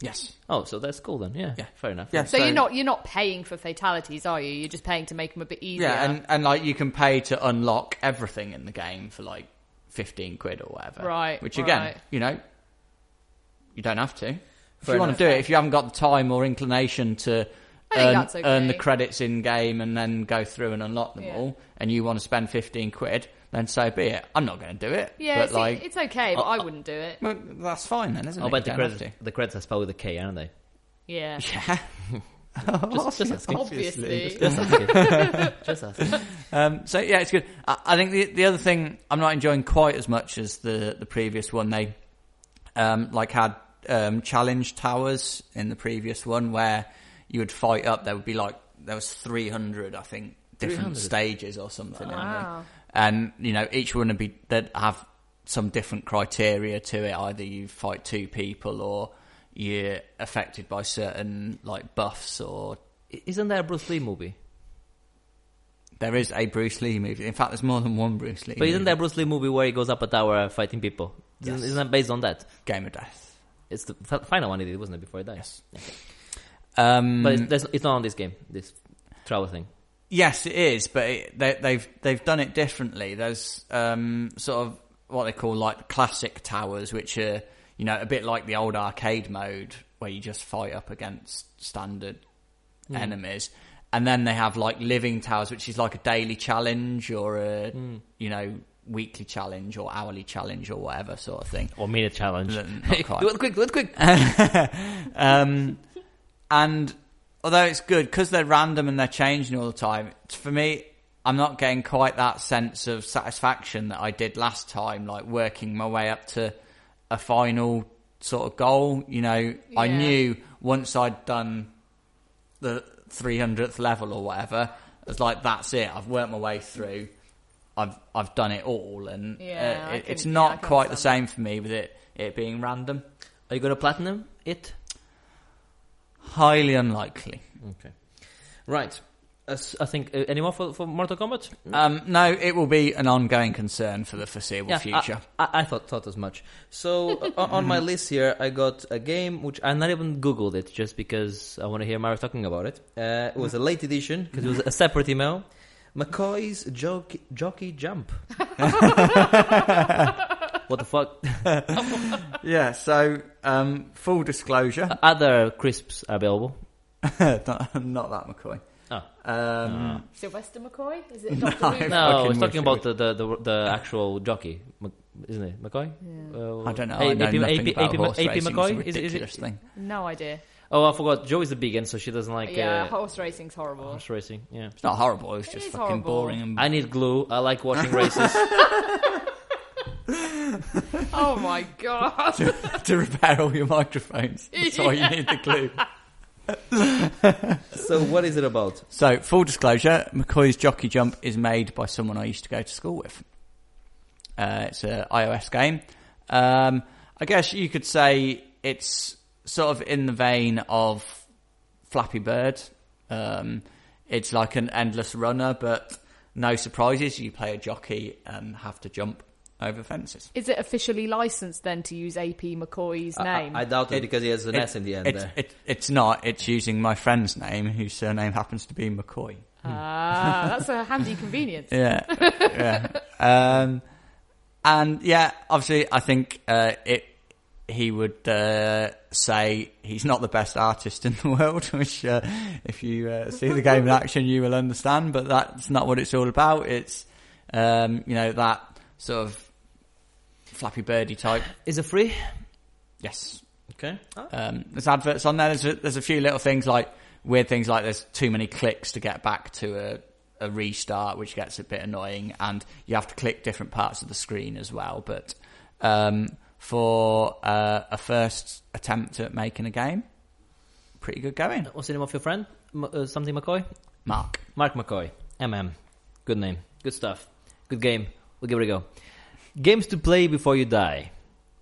yes, Oh, so that's cool then. Yeah, Yeah. fair enough. Yeah. So, So- you're not you're not paying for fatalities, are you? You're just paying to make them a bit easier. yeah, and and like you can pay to unlock everything in the game for like fifteen quid or whatever. Right, Which again, right. you know, you don't have to. If Fair you want to do it, if you haven't got the time or inclination to earn, okay. earn the credits in game and then go through and unlock them Yeah. all, and you want to spend fifteen quid, then so be it. I'm not going to do it. yeah, but see, like, it's okay, but I wouldn't do it. well, that's fine then, isn't I'll it? bet the don't credits the credits are spelled with a K, aren't they? Yeah. Yeah. Just, just asking. obviously. Just asking. just asking. Um, so yeah, it's good. I, I think the the other thing I'm not enjoying quite as much as the the previous one. They um, like had um, challenge towers in the previous one where you would fight up. There would be like there was 300, I think, different 300? stages or something. in them. Wow. And you know, each one would be they'd have some different criteria to it. Either you fight two people or you're affected by certain like buffs or Isn't there a Bruce Lee movie? there is a Bruce Lee movie. In fact, there's more than one Bruce Lee. But isn't there a Bruce Lee movie where he goes up a tower fighting people? Isn't, isn't that based on that? Game of Death? It's the f- final one he did, wasn't it? Before he died. Yes. Um, But it's, it's not on this game. This travel thing. yes, it is, but it, they, they've they've done it differently. There's um, sort of what they call like classic towers, which are you know a bit like the old arcade mode where you just fight up against standard enemies, and then they have like living towers, which is like a daily challenge or a you know weekly challenge or hourly challenge or whatever sort of thing. Or minute challenge. Not quite. do it quick, do it quick. um, and although it's good because they're random and they're changing all the time, for me, I'm not getting quite that sense of satisfaction that I did last time, like working my way up to a final sort of goal. You know, I knew once I'd done the 300th level or whatever, it was like, that's it. I've worked my way through. I've I've done it all, and Yeah, uh, it, can- it's not can quite the understand same for me with it it being random. Are you going to platinum it? Highly unlikely. Okay. Right. I think, any more for, for Mortal Kombat? Um, no, it will be an ongoing concern for the foreseeable Yeah, future. I, I, I thought thought as much. So uh, on my list here, I got a game which I not even googled it just because I want to hear Mario talking about it. Uh, it was a late edition because it was a separate email. McCoy's Jockey, jockey Jump. what the fuck? yeah. So, um, full disclosure, Other crisps are available. not, not that McCoy. Oh. Um, Sylvester McCoy? Is it Doctor No, Who? No, I fucking was talking wish about the, the, the, the actual jockey, Mc- isn't it? McCoy? Uh, I don't know. A- I know AP, nothing AP, about AP, horse AP racing. McCoy? Is, it- is it? thing. No idea. Oh, I forgot. Joe is a vegan, so she doesn't like yeah, uh, horse racing's horrible. horse racing. Yeah. It's not horrible. It's It just is fucking horrible. boring and I need glue. I like watching races. oh my god! to repair all your microphones. That's why you need the glue. So what is it about? So, full disclosure, McCoy's Jockey Jump is made by someone I used to go to school with. Uh, it's an iOS game. Um, I guess you could say it's sort of in the vein of Flappy Bird. Um, it's like an endless runner, but no surprises. You play a jockey and have to jump over fences. Is it officially licensed then to use AP McCoy's name? I, I doubt it, It- because he has an It- S in the end It's, there. it, it's not. It's using my friend's name, whose surname happens to be McCoy. ah, that's a handy convenience. Yeah, yeah. Um, and yeah, obviously, I think uh, it. He would uh, say he's not the best artist in the world, which, uh, if you uh, see the game in action, you will understand. But that's not what it's all about. It's um, you know that sort of Flappy Birdie type. Is it free? Yes, Okay. um, there's adverts on there. There's a, there's a few little things like weird things like there's too many clicks to get back to a, a restart, which gets a bit annoying, and you have to click different parts of the screen as well. But um, for uh, a first attempt at making a game, pretty good going. What's the name of your friend? M- uh, something McCoy? Mark, Mark McCoy. MM. Good name. Good stuff. Good game. We'll give it a go. Games to play before you die.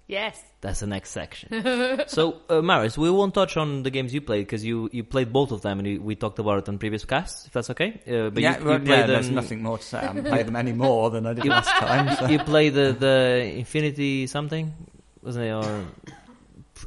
Yes. That's the next section. so, uh, Maris, we won't touch on the games you played because you, you played both of them and you, we talked about it on previous casts, if that's okay. Uh, but yeah, you, well, you yeah, played there's um, nothing more to say. I haven't played them any more than I did last time. So. You played the, the Infinity something, wasn't it? Or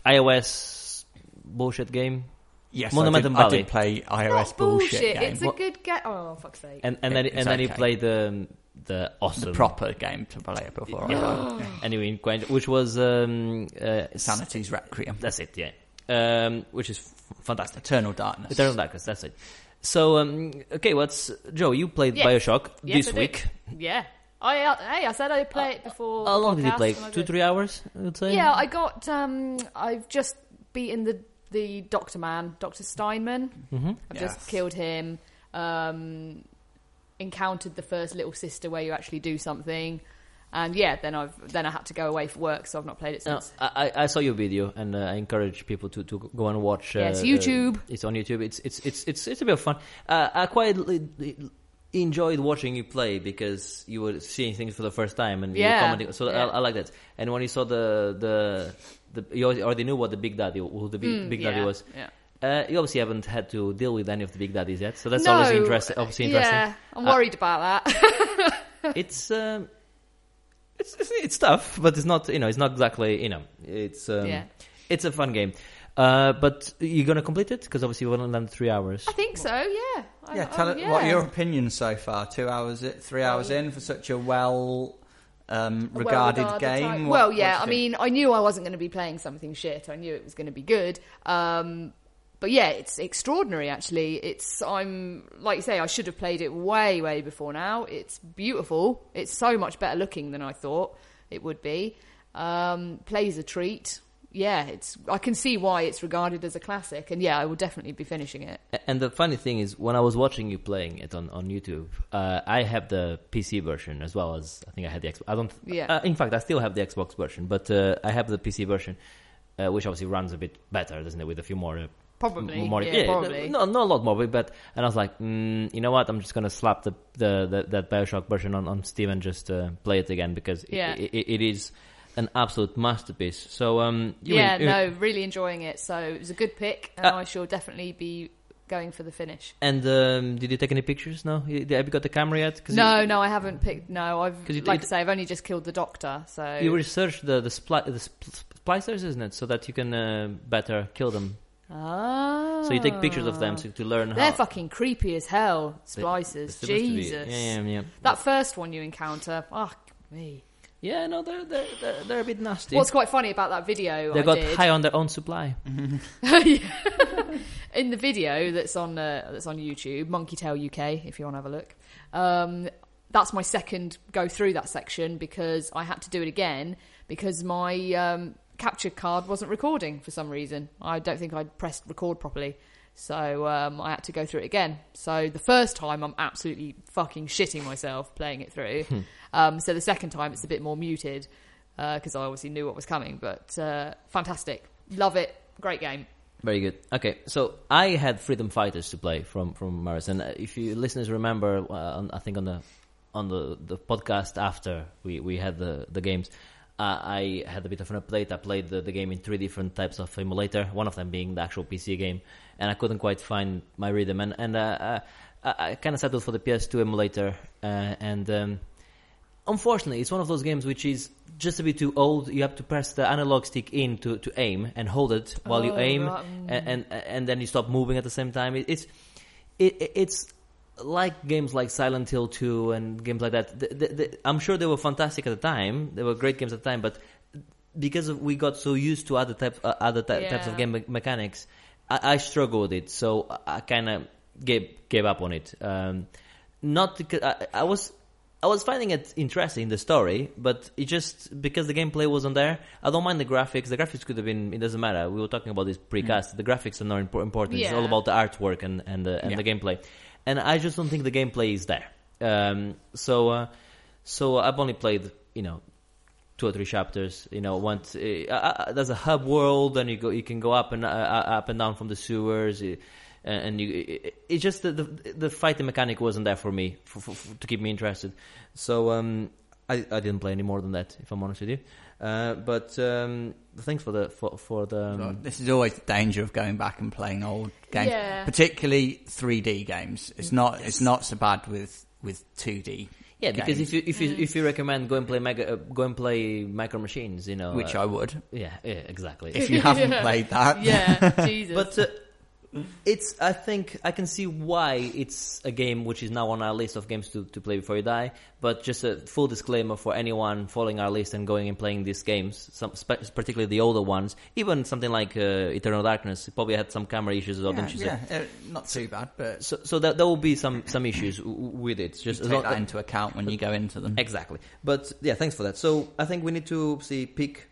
iOS bullshit game. Yes, Monumentum I did, I did play iOS Not bullshit, bullshit. game. It's a good game. Oh, fuck's sake. And and It- then it's and then you played the the awesome the proper game to play before I died. anyway, quite- which was um, uh, Sanity's Requiem. That's it, yeah. Um, which is f- fantastic. Eternal Darkness. Eternal Darkness, that's it. So, um, okay, what's Joe? You played Yes. Bioshock Yes, this I did. week. Yeah. I uh, hey, I said I'd play it before. How long did you play? Two, three hours, I would say. Yeah, I got. Um, I've just beaten the the Doctor Man, Doctor Steinman. Mm-hmm. I've Yes. just killed him. Um, encountered the first little sister where you actually do something, and yeah, then I've then I had to go away for work, so I've not played it since. I, I- I saw your video, and uh, I encourage people to, to go and watch. Uh, Yeah, it's YouTube. uh, it's on YouTube. It's it's it's it's it's a bit of fun. Uh, I quite enjoyed watching you play because you were seeing things for the first time and you were Yeah, commenting. So yeah. I, I like that. And when you saw the the the you already knew what the Big Daddy who the Big, Mm, Big Daddy yeah, was. Yeah. Uh, you obviously haven't had to deal with any of the Big Daddies yet, so that's no, always interesting. Obviously interesting. Yeah, I'm Uh, worried about that. it's um, it's, it's it's tough, but it's not you know it's not exactly you know it's um, Yeah. it's a fun game. Uh, but you're gonna complete it because obviously we've only done three hours. I think so. Yeah. I- Yeah, tell I- it. What are your opinion so far? Two hours, three hours in for such a well. Um, regarded, well-regarded game. What- well, yeah. I you mean, I knew I wasn't going to be playing something shit. I knew it was going to be good. Um, but yeah, it's extraordinary. Actually, it's. I'm like you say. I should have played it way, way before now. It's beautiful. It's so much better looking than I thought it would be. Um, plays a treat. Yeah, it's. I can see why it's regarded as a classic, and yeah, I will definitely be finishing it. And the funny thing is, when I was watching you playing it on, on YouTube, uh, I have the PC version as well as I think I had the Xbox. I don't. Yeah. Uh, in fact, I still have the Xbox version, but uh, I have the PC version, uh, which obviously runs a bit better, doesn't it? With a few more. Uh, Probably, more, yeah, probably. No, not a lot more, but and I was like, mm, you know what? I'm just gonna slap the, the, the that Bioshock version on, on Steam and just uh, play it again because Yeah. it, it, it is an absolute masterpiece. So um, you yeah, you- no, really enjoying it. So it was a good pick, and Uh, I shall definitely be going for the finish. And um, did you take any pictures? No, You- have you got the camera yet? No, you, no, I haven't picked. No, I've you- like it- I say, I've only just killed the doctor. So you researched the the, spli- the sp- splicers, isn't it? So that you can uh, better kill them. Ah, So you take pictures of them so, to learn how. They're fucking creepy as hell. They- Splicers, they're supposed to be. Jesus. Yeah, yeah, yeah. That first one you encounter, fuck me. Yeah, no, they're they're they're, they're a bit nasty. What's quite funny about that video they I got did high on their own supply. in the video that's on uh, that's on YouTube, Monkey Tail UK, if you want to have a look. Um, that's my second go through that section because I had to do it again because my um, capture card wasn't recording for some reason. I don't think I'd pressed record properly. So um, I had to go through it again. So the first time I'm absolutely fucking shitting myself playing it through. um, so the second time it's a bit more muted because I obviously knew what was coming. But uh, fantastic, love it, great game. Very good. Okay, so I had Freedom Fighters to play from from Maris, and uh, if you listeners remember, uh, on, I think on the on the, the podcast after we, we had the the games, uh, I had a bit of an update. I played the, the game in three different types of emulator, one of them being the actual PC game, and I couldn't quite find my rhythm, and and uh, uh, I, I kind of settled for the PS2 emulator, uh, and. Um, unfortunately, it's one of those games which is just a bit too old. You have to press the analog stick in to, to aim and hold it while you Oh, aim, and, and and then you stop moving at the same time. It, it's it, it's like games like Silent Hill 2 and games like that. The, the, the, I'm sure they were fantastic at the time. They were great games at the time, but because of, we got so used to other types uh, other ty- types of game me- mechanics, I, I struggle with it. So I, I kind of gave gave up on it. Um, not because I, I was I was finding it interesting the story, but it just because the gameplay wasn't there. I don't mind the graphics. The graphics could have been. It doesn't matter. We were talking about this precast. The graphics are not impor- important. It's all about the artwork and and the, and Yeah. the gameplay. And I just don't think the gameplay is there. Um, so uh, so I've only played you know two or three chapters. You know, once uh, uh, there's a hub world, and you go, you can go up and uh, uh, up and down from the sewers, uh, and you. It, it's just that the the fighting mechanic wasn't there for me for, for, for- to keep me interested. So um, I I didn't play any more than that, if I'm honest with you. Uh, but um, thanks for the for for the. Um, this is always the danger of going back and playing old games, Yeah. particularly 3D games. It's not it's not so bad with with 2D. yeah, because if you if you if you recommend go and play mega uh, go and play micro machines, you know, which uh, I would yeah yeah exactly. if you haven't Yeah. played that. Yeah, Jesus. But uh, it's I think I can see why it's a game which is now on our list of games to, to play before you die. But just a full disclaimer for anyone following our list and going and playing these games, some spe- particularly the older ones, even something like uh, Eternal Darkness, it probably had some camera issues as well, yeah, don't you say? yeah, uh, not too bad, but So, so that there will be some some issues with it. Just take that into account when you go into them. Exactly. But yeah, thanks for that. So I think we need to see pick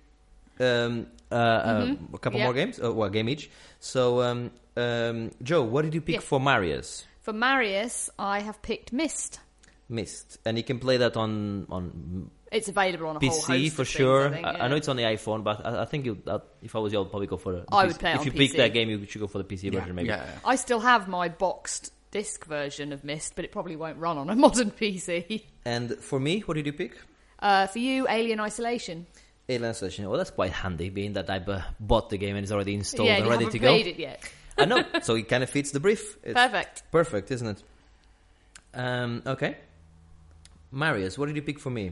um, uh, uh, a couple Yeah. more games, uh, well, a game each. So um, um, Joe, what did you pick Yeah. for Marius? For Marius, I have picked Myst. Myst, and you can play that on on It's available on a whole PC host for of things, sure. I, think, I, I know it's on the iPhone, but I, I think you, uh, if I was you, I'd probably go for the. I PC. would play it If on you pick that game, you should go for the PC version, maybe. Yeah, I still have my boxed disc version of Myst, but it probably won't run on a modern PC. And for me, what did you pick? Uh, for you, Alien Isolation. Alien Isolation. Well, that's quite handy, being that I uh, bought the game and it's already installed yeah, and you ready haven't to played go. it yet. I know, so it kind of fits the brief. It's Perfect. perfect, isn't it? Um, okay. Marius, what did you pick for me?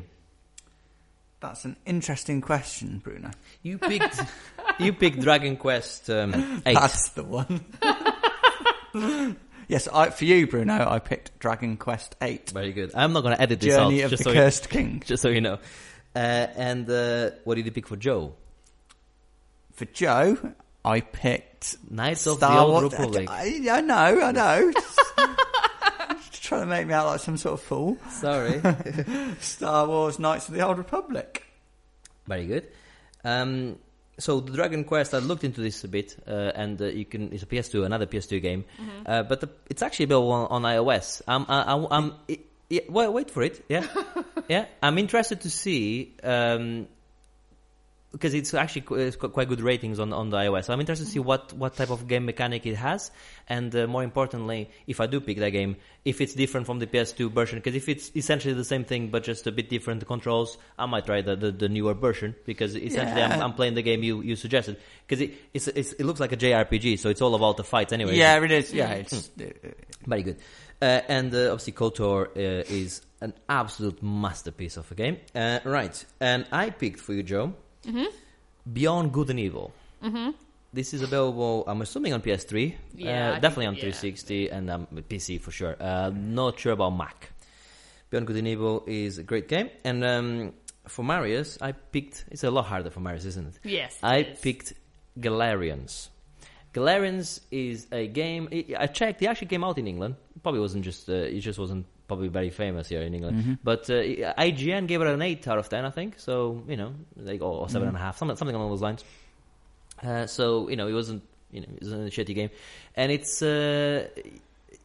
That's an interesting question, Bruno. You picked you picked Dragon Quest um, eight. That's the one. yes, I, for you, Bruno, I picked Dragon Quest Eight: Very good. I'm not going to edit this Journey out, of just the so Cursed King. just so you know. Uh, and uh, what did you pick for Joe? For Joe, I picked Knights of Star the Old Wars. Republic. I, I know, I know. Just trying to make me out like some sort of fool. Sorry. Star Wars: Knights of the Old Republic. Very good. Um, so the Dragon Quest, I looked into this a bit, uh, and uh, you can. It's a PS2, another PS2 game, uh, but the, it's actually available on, on iOS. I'm, I, I, I'm, it, yeah, wait, wait for it. Yeah, yeah. I'm interested to see um, because it's actually qu- it's quite good ratings on on the iOS. So I'm interested to see what what type of game mechanic it has, and uh, more importantly, if I do pick that game, if it's different from the PS2 version. Because if it's essentially the same thing but just a bit different controls, I might try the the, the newer version because essentially I'm, I'm playing the game you, you suggested. Because it it's, it's, it looks like a JRPG, so it's all about the fights anyway. Yeah, it is. Yeah, it's Very good. Uh, and uh, obviously, KOTOR uh, is an absolute masterpiece of a game. Uh, right. And I picked for you, Joe, Beyond Good and Evil. Mm-hmm. This is available, I'm assuming, on PS3. Yeah, uh, definitely on yeah. 360 and um, PC for sure. Uh, not sure about Mac. Beyond Good and Evil is a great game. And um, for Marius, I picked. It's a lot harder for Marius, isn't it? Yes. I picked Galerians. Galerians is a game. I I checked. It actually came out in England. Probably wasn't just. Uh, it just wasn't probably very famous here in England. But uh, IGN gave it an eight out of ten, I think. So you know, like or seven and a half, something something along those lines. Uh, so you know, it wasn't. You know, it wasn't a shitty game, and it's. Uh,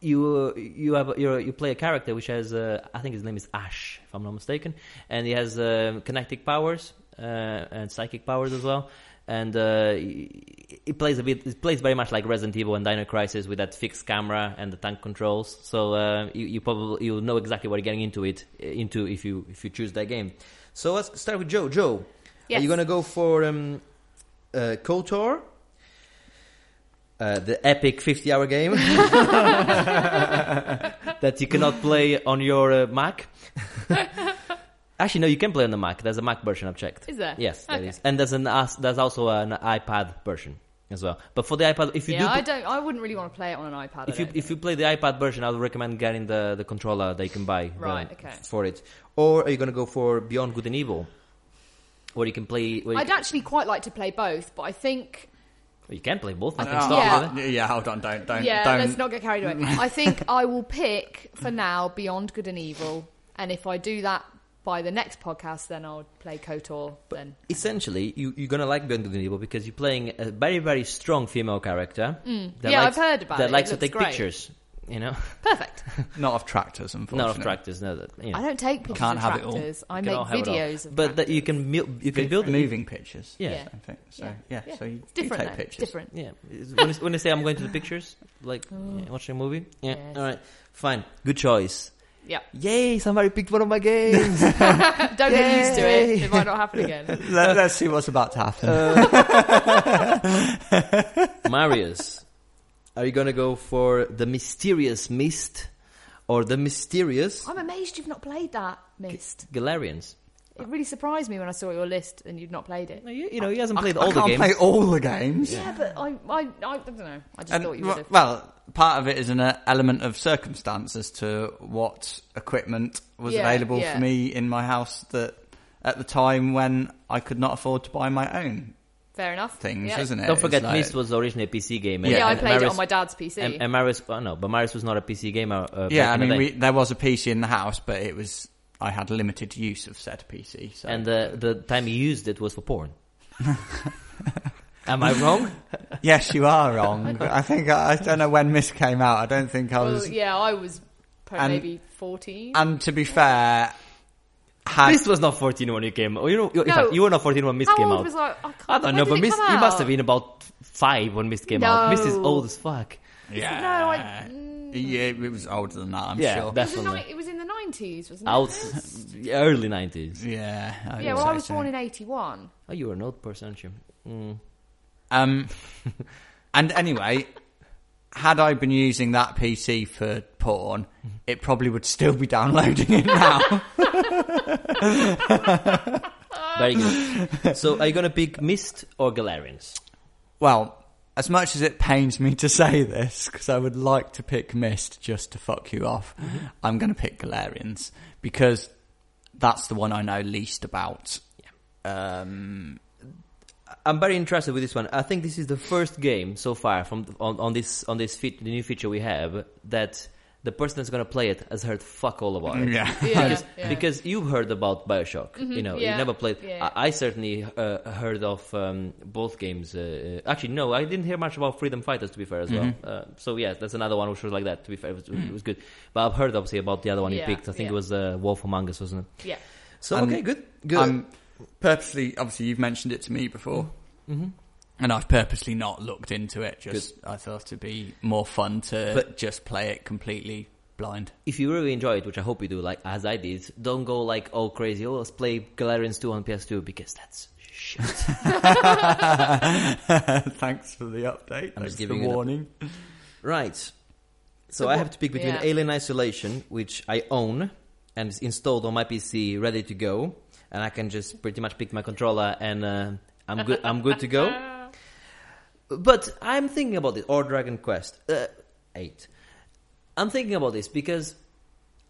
you you have you're, you play a character which has uh, I think his name is Ash if I'm not mistaken, and he has kinetic powers uh, and psychic powers as well. And uh, it plays a bit. It plays very much like Resident Evil and Dino Crisis with that fixed camera and the tank controls. So uh, you, you probably you'll know exactly what you're getting into it into if you if you choose that game. So let's start with Joe. Joe, are you gonna go for um, uh, KOTOR? Uh, the epic 50 hour game that you cannot play on your uh, Mac. Actually, no, you can play on the Mac. There's a Mac version I've checked. Is there? Yes, there Okay. is. And there's an as- there's also an iPad version as well. But for the iPad, if you yeah, do, I don't. I wouldn't really want to play it on an iPad. if you don't if you play the iPad version, I would recommend getting the, the controller that you can buy uh, Right, okay. for it. Or are you going to go for Beyond Good and Evil, where you can play? Where you, I'd actually quite like to play both, but I think you can play both. I can Oh, start Yeah. with it. yeah, hold on, don't, don't, yeah, don't. let's not get carried away. I think I will pick for now Beyond Good and Evil, and if I do that by the next podcast, then I'll play Kotor. Then Essentially, you, you're gonna like Beyond Good and Evil because you're playing a very, very strong female character. Mm. Yeah, likes, I've heard about that it. likes It to take great. pictures. You know, perfect. Not of tractors, unfortunately. not of tractors. No, that you know. I don't take pictures Can't of have it all. tractors. I make all have it all. videos of but that you can mil- you can Big build moving pictures. Yeah. Yeah. I think. So Yeah. yeah, Yeah. so you different. do take though. pictures. Different. Yeah, when, you, when you say I'm going to the pictures, like yeah, watching a movie. Yeah, Yes. all right, fine, good choice. Yeah. Yay! Somebody picked one of my games. Don't get used to it. It might not happen again. Let, us see what's about to happen. Uh. Marius, are you gonna go for the mysterious Myst or the mysterious I'm amazed you've not played that, Myst. Galerians? It really surprised me when I saw your list and you'd not played it. No, you, you know, he hasn't played I all the can't games. play all the games. Yeah, but I, I, I, don't know. I just And, thought you would have. well, part of it is an uh, element of circumstance as to what equipment was Yeah, available yeah. for me in my house that at the time when I could not afford to buy my own Fair enough. things, yeah. isn't it? Don't forget, It's like- Myst was originally a PC game. Yeah, Yeah, I and played it Marius- on my dad's PC. And, and Marius, oh no, but Maris was not a PC gamer. Uh, Yeah, I in the mean, day. we, there was a PC in the house, but it was I had limited use of said PC. So. and the the time you used it was for porn. Am I wrong? yes, you are wrong. I think I, I don't know when Myst came out. I don't think I well, was. yeah, I was probably And- maybe 14. And to be fair, had Myst was not 14 when you came. Oh, you know, you, No. fact, you were not 14 when Myst How came out. was I? I, can't, I don't know, but it Myst, you must have been about five when Myst came out. Myst is old as fuck. yeah, No, I- mm. yeah, it was older than that. I'm Yeah, sure. It was, definitely. it was in the 90s, wasn't it? Out early 90s. Yeah, I yeah, would well, I was born in 81. Oh, you were an old person, aren't you? Mm. Um, and anyway, had I been using that PC for porn, it probably would still be downloading it now. Very good. so, are you gonna pick Myst or Galerians? well, as much as it pains me to say this, because I would like to pick Myst just to fuck you off, I'm going to pick Galerians because that's the one I know least about. Um, I'm very interested with this one. I think this is the first game so far from on, on this on this feat, the new feature we have that the person that's gonna play it has heard fuck all about it. yeah. Yeah, because, yeah. because you've heard about Bioshock, you know, yeah, you never played. yeah. I, I certainly uh, heard of um, both games. Uh, uh, actually, no, I didn't hear much about Freedom Fighters to be fair as well. Mm-hmm. Uh, so yeah, that's another one which was like that. To be fair, it was, it was good. But I've heard obviously about the other one you picked. I think yeah. it was uh, Wolf Among Us, wasn't it? Yeah. So Um, okay, good, good. I'm purposely, obviously, you've mentioned it to me before, Mm-hmm. And I've purposely not looked into it. Just I thought it'd be more fun to But- just play it completely blind. if you really enjoy it, which I hope you do, like as I did, don't go like all crazy. Oh, let's play Galerians 2 on PS2 because that's shit. Thanks for the update. I'm Thanks just giving the you the- warning. right. So, So I have to pick between yeah. Alien Isolation, which I own and is installed on my PC, ready to go, and I can just pretty much pick my controller and uh, I'm good. I'm good to go. But I'm thinking about this, or Dragon Quest uh, Eight. I'm thinking about this because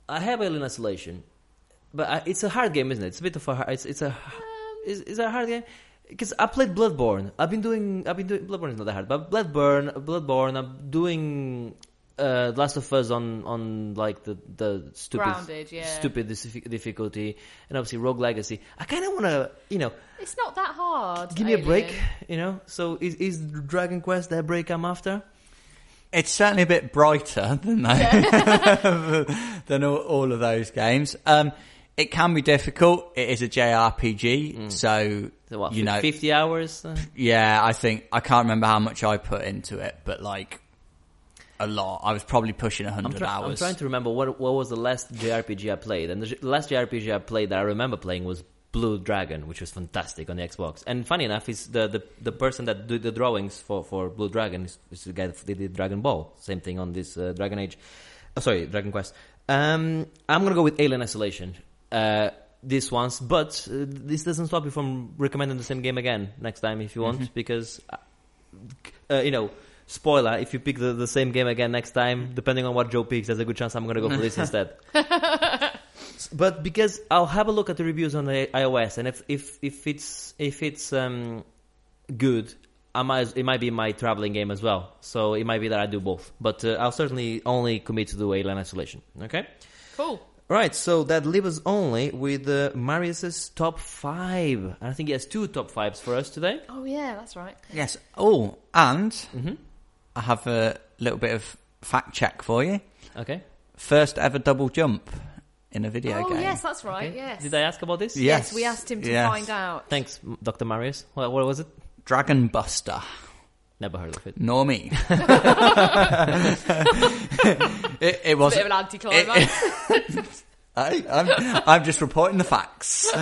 I have Alien Isolation, but I, it's a hard game, isn't it? It's a bit of a hard. It's it's a is is it a hard game because I played Bloodborne. I've been doing I've been doing Bloodborne is not that hard, but Bloodborne Bloodborne. I'm doing uh, Last of Us on on like the the stupid Grounded, yeah. stupid difficulty, and obviously Rogue Legacy. I kind of want to you know It's not that hard. give me a break, you know. So is is Dragon Quest that break I'm after? It's certainly a bit brighter than they, than all, all of those games. Um, it can be difficult. It is a JRPG, so So what, You know- 50 hours? Uh, Yeah, I think I can't remember how much I put into it, but like a lot. I was probably pushing I'm, hundred try- I'm trying to remember what what was the last JRPG I played, and the last JRPG I played that I remember playing was Blue Dragon, which was fantastic on the Xbox. And funny enough, is the, the the person that did the drawings for, for Blue Dragon is, is the guy that did Dragon Ball. Same thing on this uh, Dragon Age. Oh, sorry, Dragon Quest. Um, I'm gonna go with Alien Isolation. Uh, this once, but uh, this doesn't stop you from recommending the same game again next time if you want, because uh, uh, you know, spoiler, if you pick the, the same game again next time, depending on what Joe picks, there's a good chance I'm going to go for this instead. But because I'll have a look at the reviews on the iOS, and if if if it's if it's um good, I might it might be my traveling game as well. So it might be that I do both. But uh, I'll certainly only commit to do Alien Isolation. Okay. Cool. Right, so that leaves us only with uh, Marius's top five. I think he has two top fives for us today. Oh yeah, that's right. yes. Oh, and Mm-hmm. I have a little bit of fact check for you. Okay. First ever double jump in a video oh game. yes, that's right. okay. Yes. Did I ask about this? Yeah. Yes, we asked him to Yes. find out. Thanks, Dr. Marius. What, what was it? Dragon Buster. Never heard of it. Nor me. it, it was. Bit of an anticlimax. I, I'm, I'm just reporting the facts.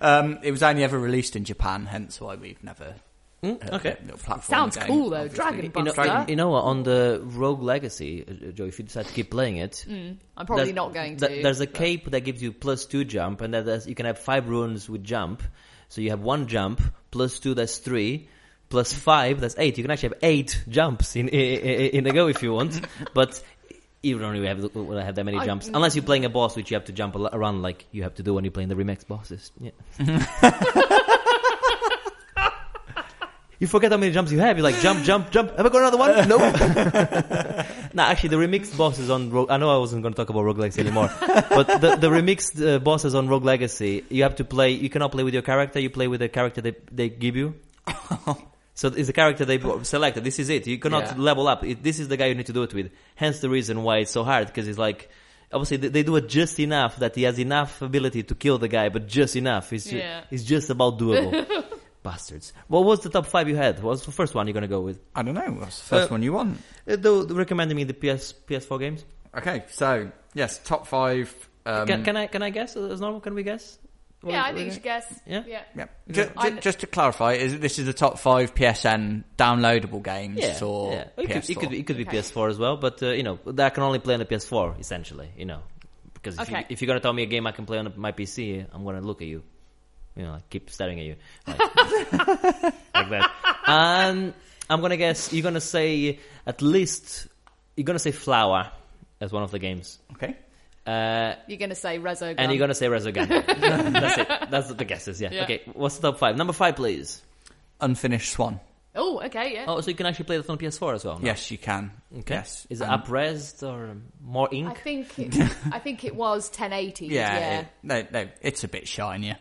um, it was only ever released in Japan, hence why we've never. Mm, uh, okay. little platform Sounds game, cool, though. obviously. Dragon You know, Buster. you know what? On the Rogue Legacy, uh, Joe, if you decide to keep playing it, I'm probably there's- not going to. th- there's a but- cape that gives you plus two jump, and then you can have five runes with jump. So you have one jump plus two, that's three. Plus five, that's eight. You can actually have eight jumps in in, in a go if you want, but you don't really have will have that many I- jumps unless you're playing a boss, which you have to jump a lo- around like you have to do when you're playing the remix bosses. Yeah. You forget how many jumps you have. You're like, jump, jump, jump. Have I got another one? No. nah, actually, the remixed bosses on Rogue... I know I wasn't going to talk about Rogue Legacy anymore. but the, the remixed uh, bosses on Rogue Legacy, you have to play... You cannot play with your character. You play with the character they, they give you. so it's the character they selected. This is it. You cannot Yeah. level up. It, this is the guy you need to do it with. Hence the reason why it's so hard. Because it's like... Obviously, they, they do it just enough that he has enough ability to kill the guy, but just enough. It's, ju- Yeah. it's just about doable. Bastards. What was the top five you had? What was the first one you're gonna go with? I don't know. What's the first Uh, one you want? Uh, though recommending me the PS PS4 games. Okay, so yes, top five. Um, can, can I can I guess as normal? Can we guess? What Yeah, I think you should guess. Yeah? Yeah. yeah. Just, I- just to clarify, is this is the top five PSN downloadable games Yeah, for yeah. It could, PS4? it could, it could be Okay. PS4 as well, but uh, you know that can only play on the PS4 essentially. You know, because if, you, Okay. if you're gonna tell me a game I can play on my PC, I'm gonna look at you. You know, like keep staring at you like, like that. And I'm gonna guess you're gonna say at least you're gonna say Flower as one of the games. Okay. Uh, You're going to say Rezo And you're gonna say Resogun. That's it. That's the guesses. Yeah. Yeah. Okay. What's the top five? Number five, please. Unfinished Swan. Oh, okay, yeah. Oh, so you can actually play that on PS4 as well. no? Yes, you can. Okay. Yes. Is it Um, upresed or more I ink? think it, I think it was 1080. Yeah. Yeah. it- no, no, it's a bit shinier.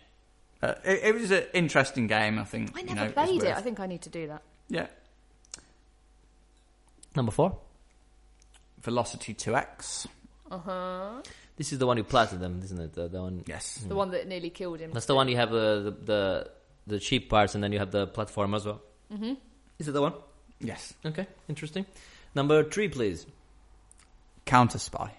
Uh, it, it was an interesting game. I think. I you never know, played it. worth- I think I need to do that. Yeah. Number four. Velocity 2X. Uh huh. This is the one you platinum, isn't it? The, the one. Yes. The one that nearly killed him. That's the one you have uh, the the the cheap parts, and then you have the platform as well. Mm-hmm. Is it the one? Yes. Okay, interesting. Number three, please. Counter Spy.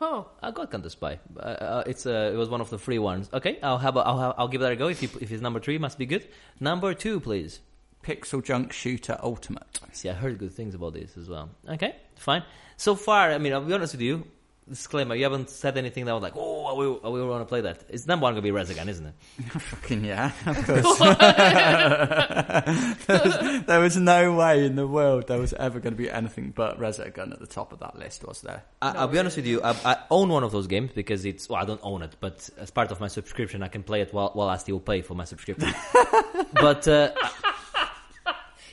Oh, I got Counter Spy. Uh, uh, it's uh, it was one of the free ones. Okay, I'll have a, I'll have, I'll give that a go. If you, if it's number three, must be good. Number two, please. Pixel Junk Shooter Ultimate. See, I heard good things about this as well. Okay, fine. So far, I mean, I'll be honest with you. Disclaimer: You haven't said anything that was like, "Oh, I will, want to play that." It's number one gonna be Resogun, isn't it? Fucking yeah, of course. there, was, there was no way in the world there was ever going to be anything but Resogun at the top of that list, was there? I, I'll be honest with you. I, I own one of those games because it's. Well, I don't own it, but as part of my subscription, I can play it while, while I still pay for my subscription. but uh,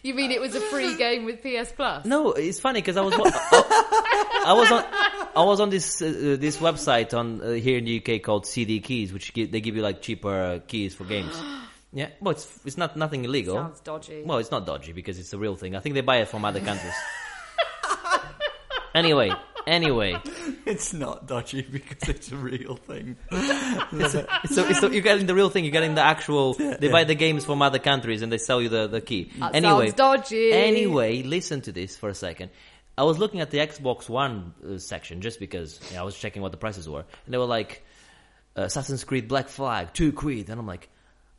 you mean it was a free game with PS Plus? no, it's funny because I was. I, I was on. I was on this uh, uh, this website on uh, here in the UK called CD Keys, which gi- they give you like cheaper uh, keys for games. yeah, well, it's it's not nothing illegal. Sounds dodgy. Well, it's not dodgy because it's a real thing. I think they buy it from other countries. anyway, Anyway, It's not dodgy because it's a real thing. so, so you're getting the real thing. You're getting the actual. They buy the games from other countries and they sell you the, the key. That anyway, sounds dodgy. Anyway, listen to this for a second. I was looking at the Xbox One uh, section just because you know, I was checking what the prices were, and they were like uh, Assassin's Creed Black Flag two quid, and I'm like,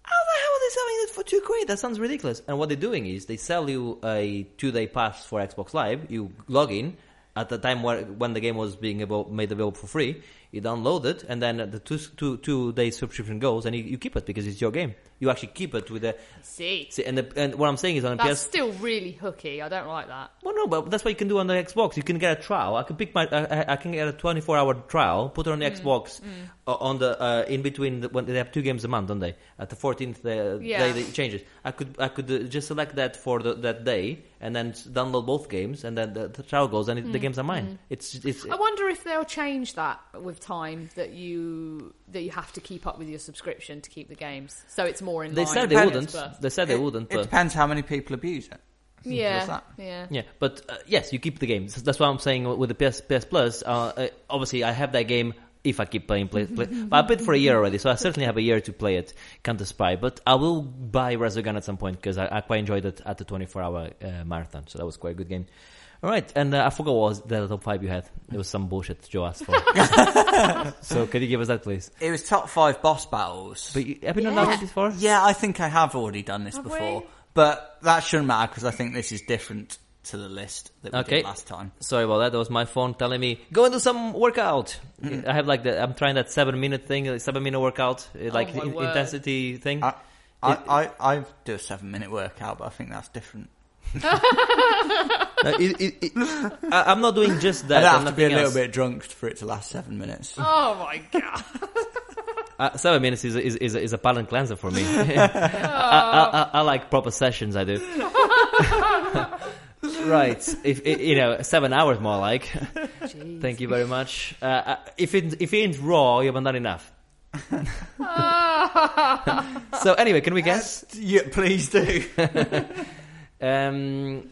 how the hell are they selling it for two quid? That sounds ridiculous. And what they're doing is they sell you a two day pass for Xbox Live. You log in at the time where, when the game was being able, made available for free. You download it, and then the two two two day subscription goes, and you, you keep it because it's your game. You actually keep it with the See, see, and the, and what I'm saying is on a that's PS still really hooky. I don't like that. well, no, but that's what you can do on the Xbox. You can get a trial. I can pick my, I, I- can get a 24 hour trial, put it on the Mm, Xbox, uh, on the uh, in between the, when they have two games a month, don't they? At the 14th uh, Yeah. day, it changes. I could, I could uh, just select that for the, that day, and then download both games, and then the, the trial goes, and it, Mm, the games are mine. It's, it's. I wonder if they'll change that with time that you that you have to keep up with your subscription to keep the games, so it's more in They line. said they wouldn't. Plus. They said they wouldn't, It but. depends how many people abuse it. Simple as Yeah, that. yeah. Yeah, but uh, yes, you keep the game. So That's what I'm saying with the PS, PS Plus. Uh, uh, obviously, I have that game if I keep playing. Play, play. but I played for a year already, so I certainly have a year to play it. Counter Spy, but I will buy Resogun at some point because I, I quite enjoyed it at the 24 hour uh, marathon. So that was quite a good game. All right, and uh, I forgot what was the top five you had. It was some bullshit Joe asked for. so can you give us that, please? It was top five boss battles. But you, have you not Yeah. done it before? yeah, I think I have already done this Have before, we? but that shouldn't matter because I think this is different to the list that we Okay. did last time. Sorry about that. That was my phone telling me go and do some workout. Mm. I have like the I'm trying that seven minute thing, like seven minute workout, uh, like Oh my in- word. intensity thing. I, I, I, I do a seven minute workout, but I think that's different. Uh, it- it- it- I, I'm not doing just that. I'd have to be a nothing little else. bit drunk for it to last seven minutes. Oh my god! Uh, seven minutes is a, is, is, a, is a palate cleanser for me. I, I, I, I like proper sessions. I do. right. If you know, seven hours more like. Jeez. Thank you very much. Uh, uh, if it if it ain't raw, you haven't done enough. so anyway, can we guess? yeah, please do. Um,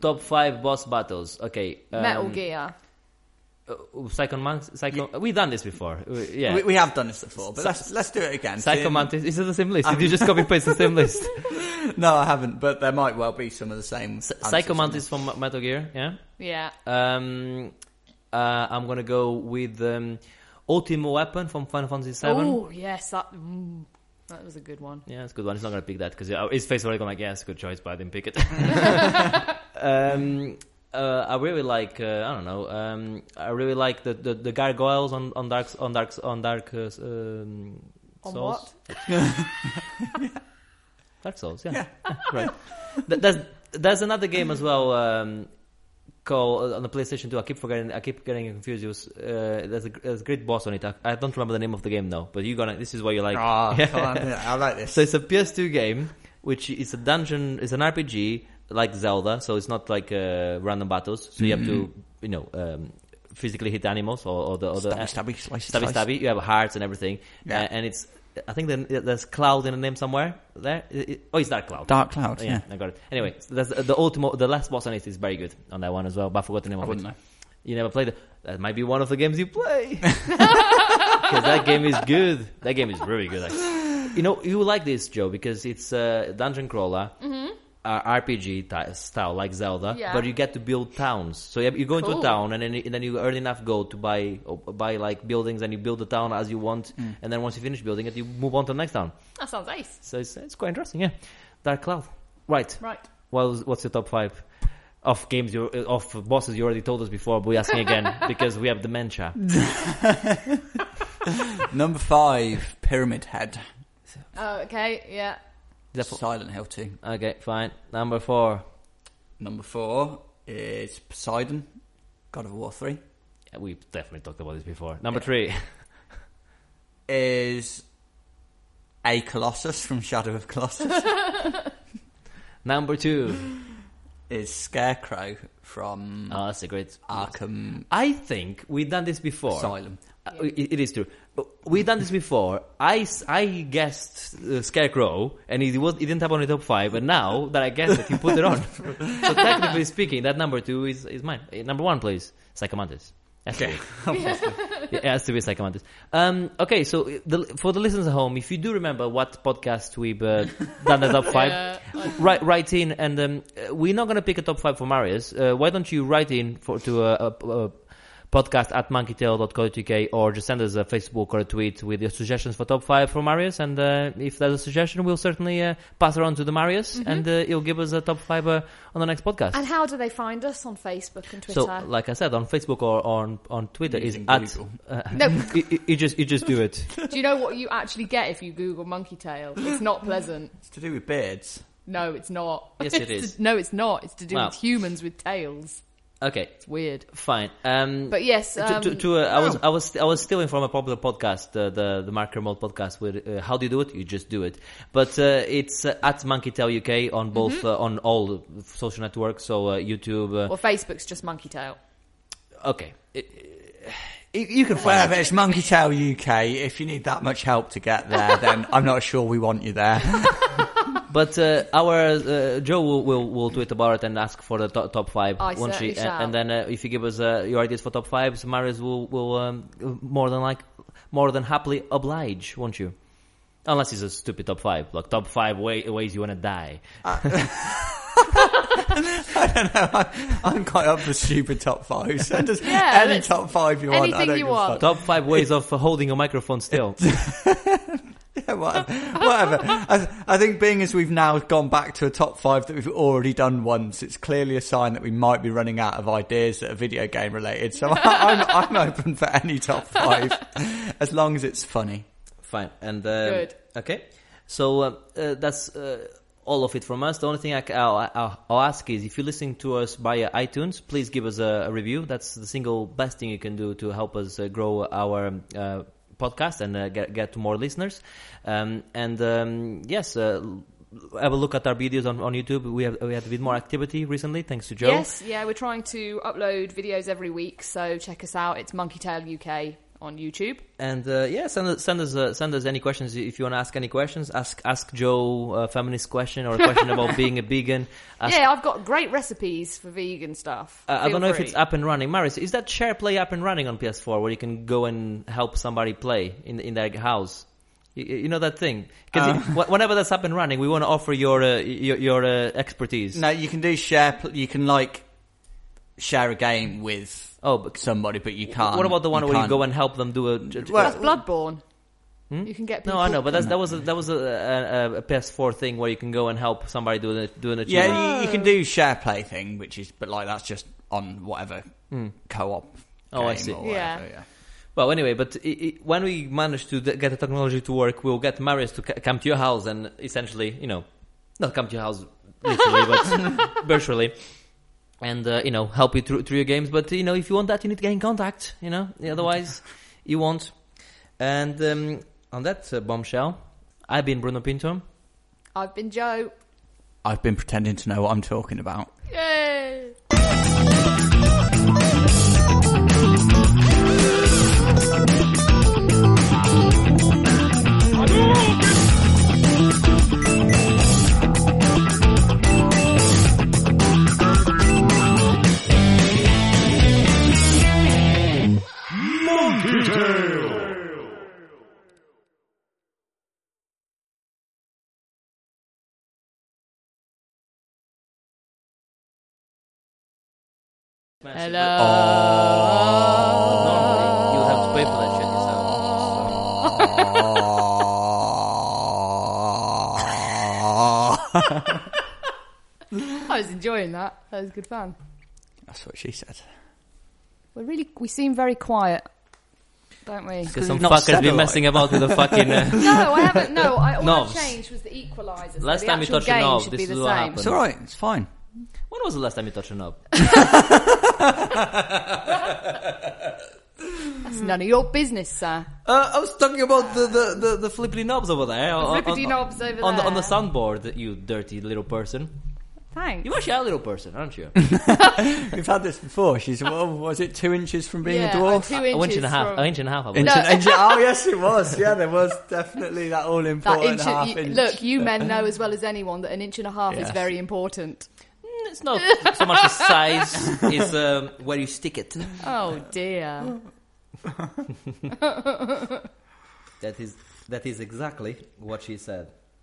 top five boss battles. Okay. Um, Metal Gear. Uh, Psycho Mantis. Psycho. We've done this before. Uh, Yeah. we, we have done this before, but Psy- let's let's do it again. Psycho Tim- Mantis. Is it the same list? Did you just copy paste the same list? No, I haven't, but there might well be some of the same. S- Psycho Mantis from Metal Gear. Yeah. Yeah. Um, uh, I'm gonna go with um, Ultima Weapon from Final Fantasy Seven. Oh yes, that mm, that was a good one. Yeah, it's a good one. He's not gonna pick that because his face already going like, "Yes, good choice," but I didn't pick it. um, uh, I really like. Uh, I don't know. Um, I really like the, the, the gargoyles on on dark on dark on dark. Uh, um, On Souls. what? Dark Souls. Yeah, right. Th- There's there's another game as well. Um, called uh, on the PlayStation 2. I keep forgetting. I keep getting confused. It was, uh, there's, a, there's a great boss on it. I, I don't remember the name of the game now. But you gonna. This is what you like. Yeah, I like this. So it's a PS2 game, which is a dungeon, it's an RPG like Zelda. So it's not like uh, random battles. So you have to, you know, um, physically hit animals or, or the or the Stabby, stabby, slice, stabby slice. stabby. You have hearts and everything, Yeah. Uh, and it's. I think there- there's Cloud in the name somewhere. There, It- it- oh, it's Dark Cloud. Dark Cloud. Oh, yeah. yeah, I got it. Anyway, so that's the ultimate. The last boss on it is very good on that one as well. But I forgot the name I of wouldn't it. know. You never played it. That might be one of the games you play. Because that game is good. That game is really good. Actually. You know, you like this, Joe, because it's a dungeon crawler, mm-hmm. Uh, RPG ty- style, like Zelda, Yeah. but you get to build towns. So you, you go into Cool. a town, and then, and then you earn enough gold to buy or buy like buildings, and you build the town as you want. And then once you finish building it, you move on to the next town. That sounds nice. So it's, it's quite interesting, yeah. Dark Cloud. Right. Right. Well, what's your top five of games you of bosses you already told us before? But we're asking again because we have dementia. Number five, Pyramid Head. Oh, okay. Yeah. Silent Hill 2. okay, fine. Number four. Number four is Poseidon, God of War 3. Yeah, We've definitely talked about this before. Number Yeah. three. Is A Colossus from Shadow of Colossus. Number two. is Scarecrow from Oh, that's a great. Arkham I think we've done this before. Asylum. Uh, it, it is true. We've done this before. I, I guessed uh, Scarecrow, and it was it didn't happen in the top five. But now that I guessed it, you put it on. so technically speaking, that number two is is mine. Uh, Number one, please. Psychomantis. Be. it has to be Psychomantis. Um, okay, so the, for the listeners at home, if you do remember what podcast we've uh, done the top five, Yeah, write write in, and um, uh, we're not gonna pick a top five for Marius. Uh, why don't you write in for to a podcast at monkeytail.co.uk or just send us a Facebook or a tweet with your suggestions for top five for Marius, and uh, if there's a suggestion, we'll certainly uh, pass it on to the Marius, and uh, he'll give us a top five uh, on the next podcast. And how do they find us on Facebook and Twitter? So, like I said, on Facebook or on on Twitter Using is at. Uh, No. you, you- you just you just do it. do you know what you actually get if you Google monkey tail? It's not pleasant. It's to do with beards. No, it's not. Yes, It's to- no, it's not. It's to do Wow. with humans with tails. Okay, It's weird. fine. Um, But yes, to, to, um, to, uh, I was oh. I was I was stealing from a popular podcast, uh, the the Marker Mode podcast. With uh, how do you do it? You just do it. But uh, it's uh, at MonkeyTail UK on both Mm-hmm. uh, on all social networks, so uh, YouTube. Uh, Well, Facebook's just MonkeyTail. okay, it- you can find. Whatever, it's Monkey Tail UK. If you need that much help to get there, then I'm not sure we want you there. But uh, our uh, Joe will, will will tweet about it and ask for the to- top five. I won't certainly she? And, shall. and then uh, if you give us uh, your ideas for top fives, Marius will will um, more than like more than happily oblige, won't you? Unless it's a stupid top five, like top five way, ways you want to die. I'm quite up for stupid top five. Send us Yeah, any let's- top five you want. I anything don't you give a want. fuck. Top five ways of holding a microphone still. Yeah, whatever. whatever. I, I think being as we've now gone back to a top five that we've already done once, it's clearly a sign that we might be running out of ideas that are video game related. So I'm, I'm open for any top five, as long as it's funny. Fine. And uh, Good. Okay. So uh, uh, that's uh, all of it from us. The only thing I, will I'll, I'll ask is if you're listening to us via iTunes, please give us a, a review. That's the single best thing you can do to help us uh, grow our uh, podcast and uh, get get to more listeners. Um, and um, yes. Uh, have a look at our videos on, on YouTube. We have we had a bit more activity recently, thanks to Joe. Yes, yeah, we're trying to upload videos every week, so check us out. It's Monkey Tail UK on YouTube. And uh, yeah, send us send us uh, send us any questions if you want to ask any questions. Ask ask Joe a feminist question or a question about being a vegan. Ask, yeah, I've got great recipes for vegan stuff. uh, I don't know if it's up and running. Marius, is that share play up and running on PS4 where you can go and help somebody play in in their house? You, you know that thing? Because whenever that's up and running, we want to offer your uh, your, your uh, expertise. No, you can do share. pl- You can like share a game with Oh, but somebody, but you can't. what about the one where you can't- go and help them do a? Well, That's Bloodborne. Hmm? You can get people. no, I know, but that's, that was a, that was a, a, a PS4 thing where you can go and help somebody do an do an achievement. Yeah, you, you can do share play thing, which is, but like that's just on whatever hmm. co-op. Oh, I see. or Yeah. whatever, yeah. Well, anyway, but i i when we manage to get the technology to work, we'll get Marius to c- come to your house and essentially, you know, not come to your house literally, but virtually, and uh, you know, help you through, through your games. But you know, if you want that, you need to get in contact. You know, otherwise, you won't. And um, on that uh, bombshell, I've been Bruno Pinto. I've been Joe. I've been pretending to know what I'm talking about. Yay! Hello. Normally, you'll have to pay for that shit yourself. I was enjoying that. That was good fun. That's what she said. We're really, we seem very quiet, don't we? Because some Not fuckers been messing about with the fucking. Uh, No, I haven't. No, I, all Knobs. I changed was the equaliser. so Last the time you touched a knob, this is what same. happened. It's all right. It's fine. when was the last time you touched a knob? That's none of your business, sir. Uh, I was talking about the, the, the, the flippity knobs over there. on- flippity on- knobs over there. on The, on the there. soundboard, you dirty little person. Thanks. You actually are a little person, aren't you? We've had this before. She's well, was it two inches from being yeah, a I'm dwarf? two An inches inch and a half. from- An inch and a half. I Inch. No. and- inch- oh yes, it was. Yeah, there was definitely that all That important inch, half you- inch. look, you men know as well as anyone that an inch and a half is very important. It's not so much the size; it's um, where you stick it. Oh dear. That is that is exactly what she said.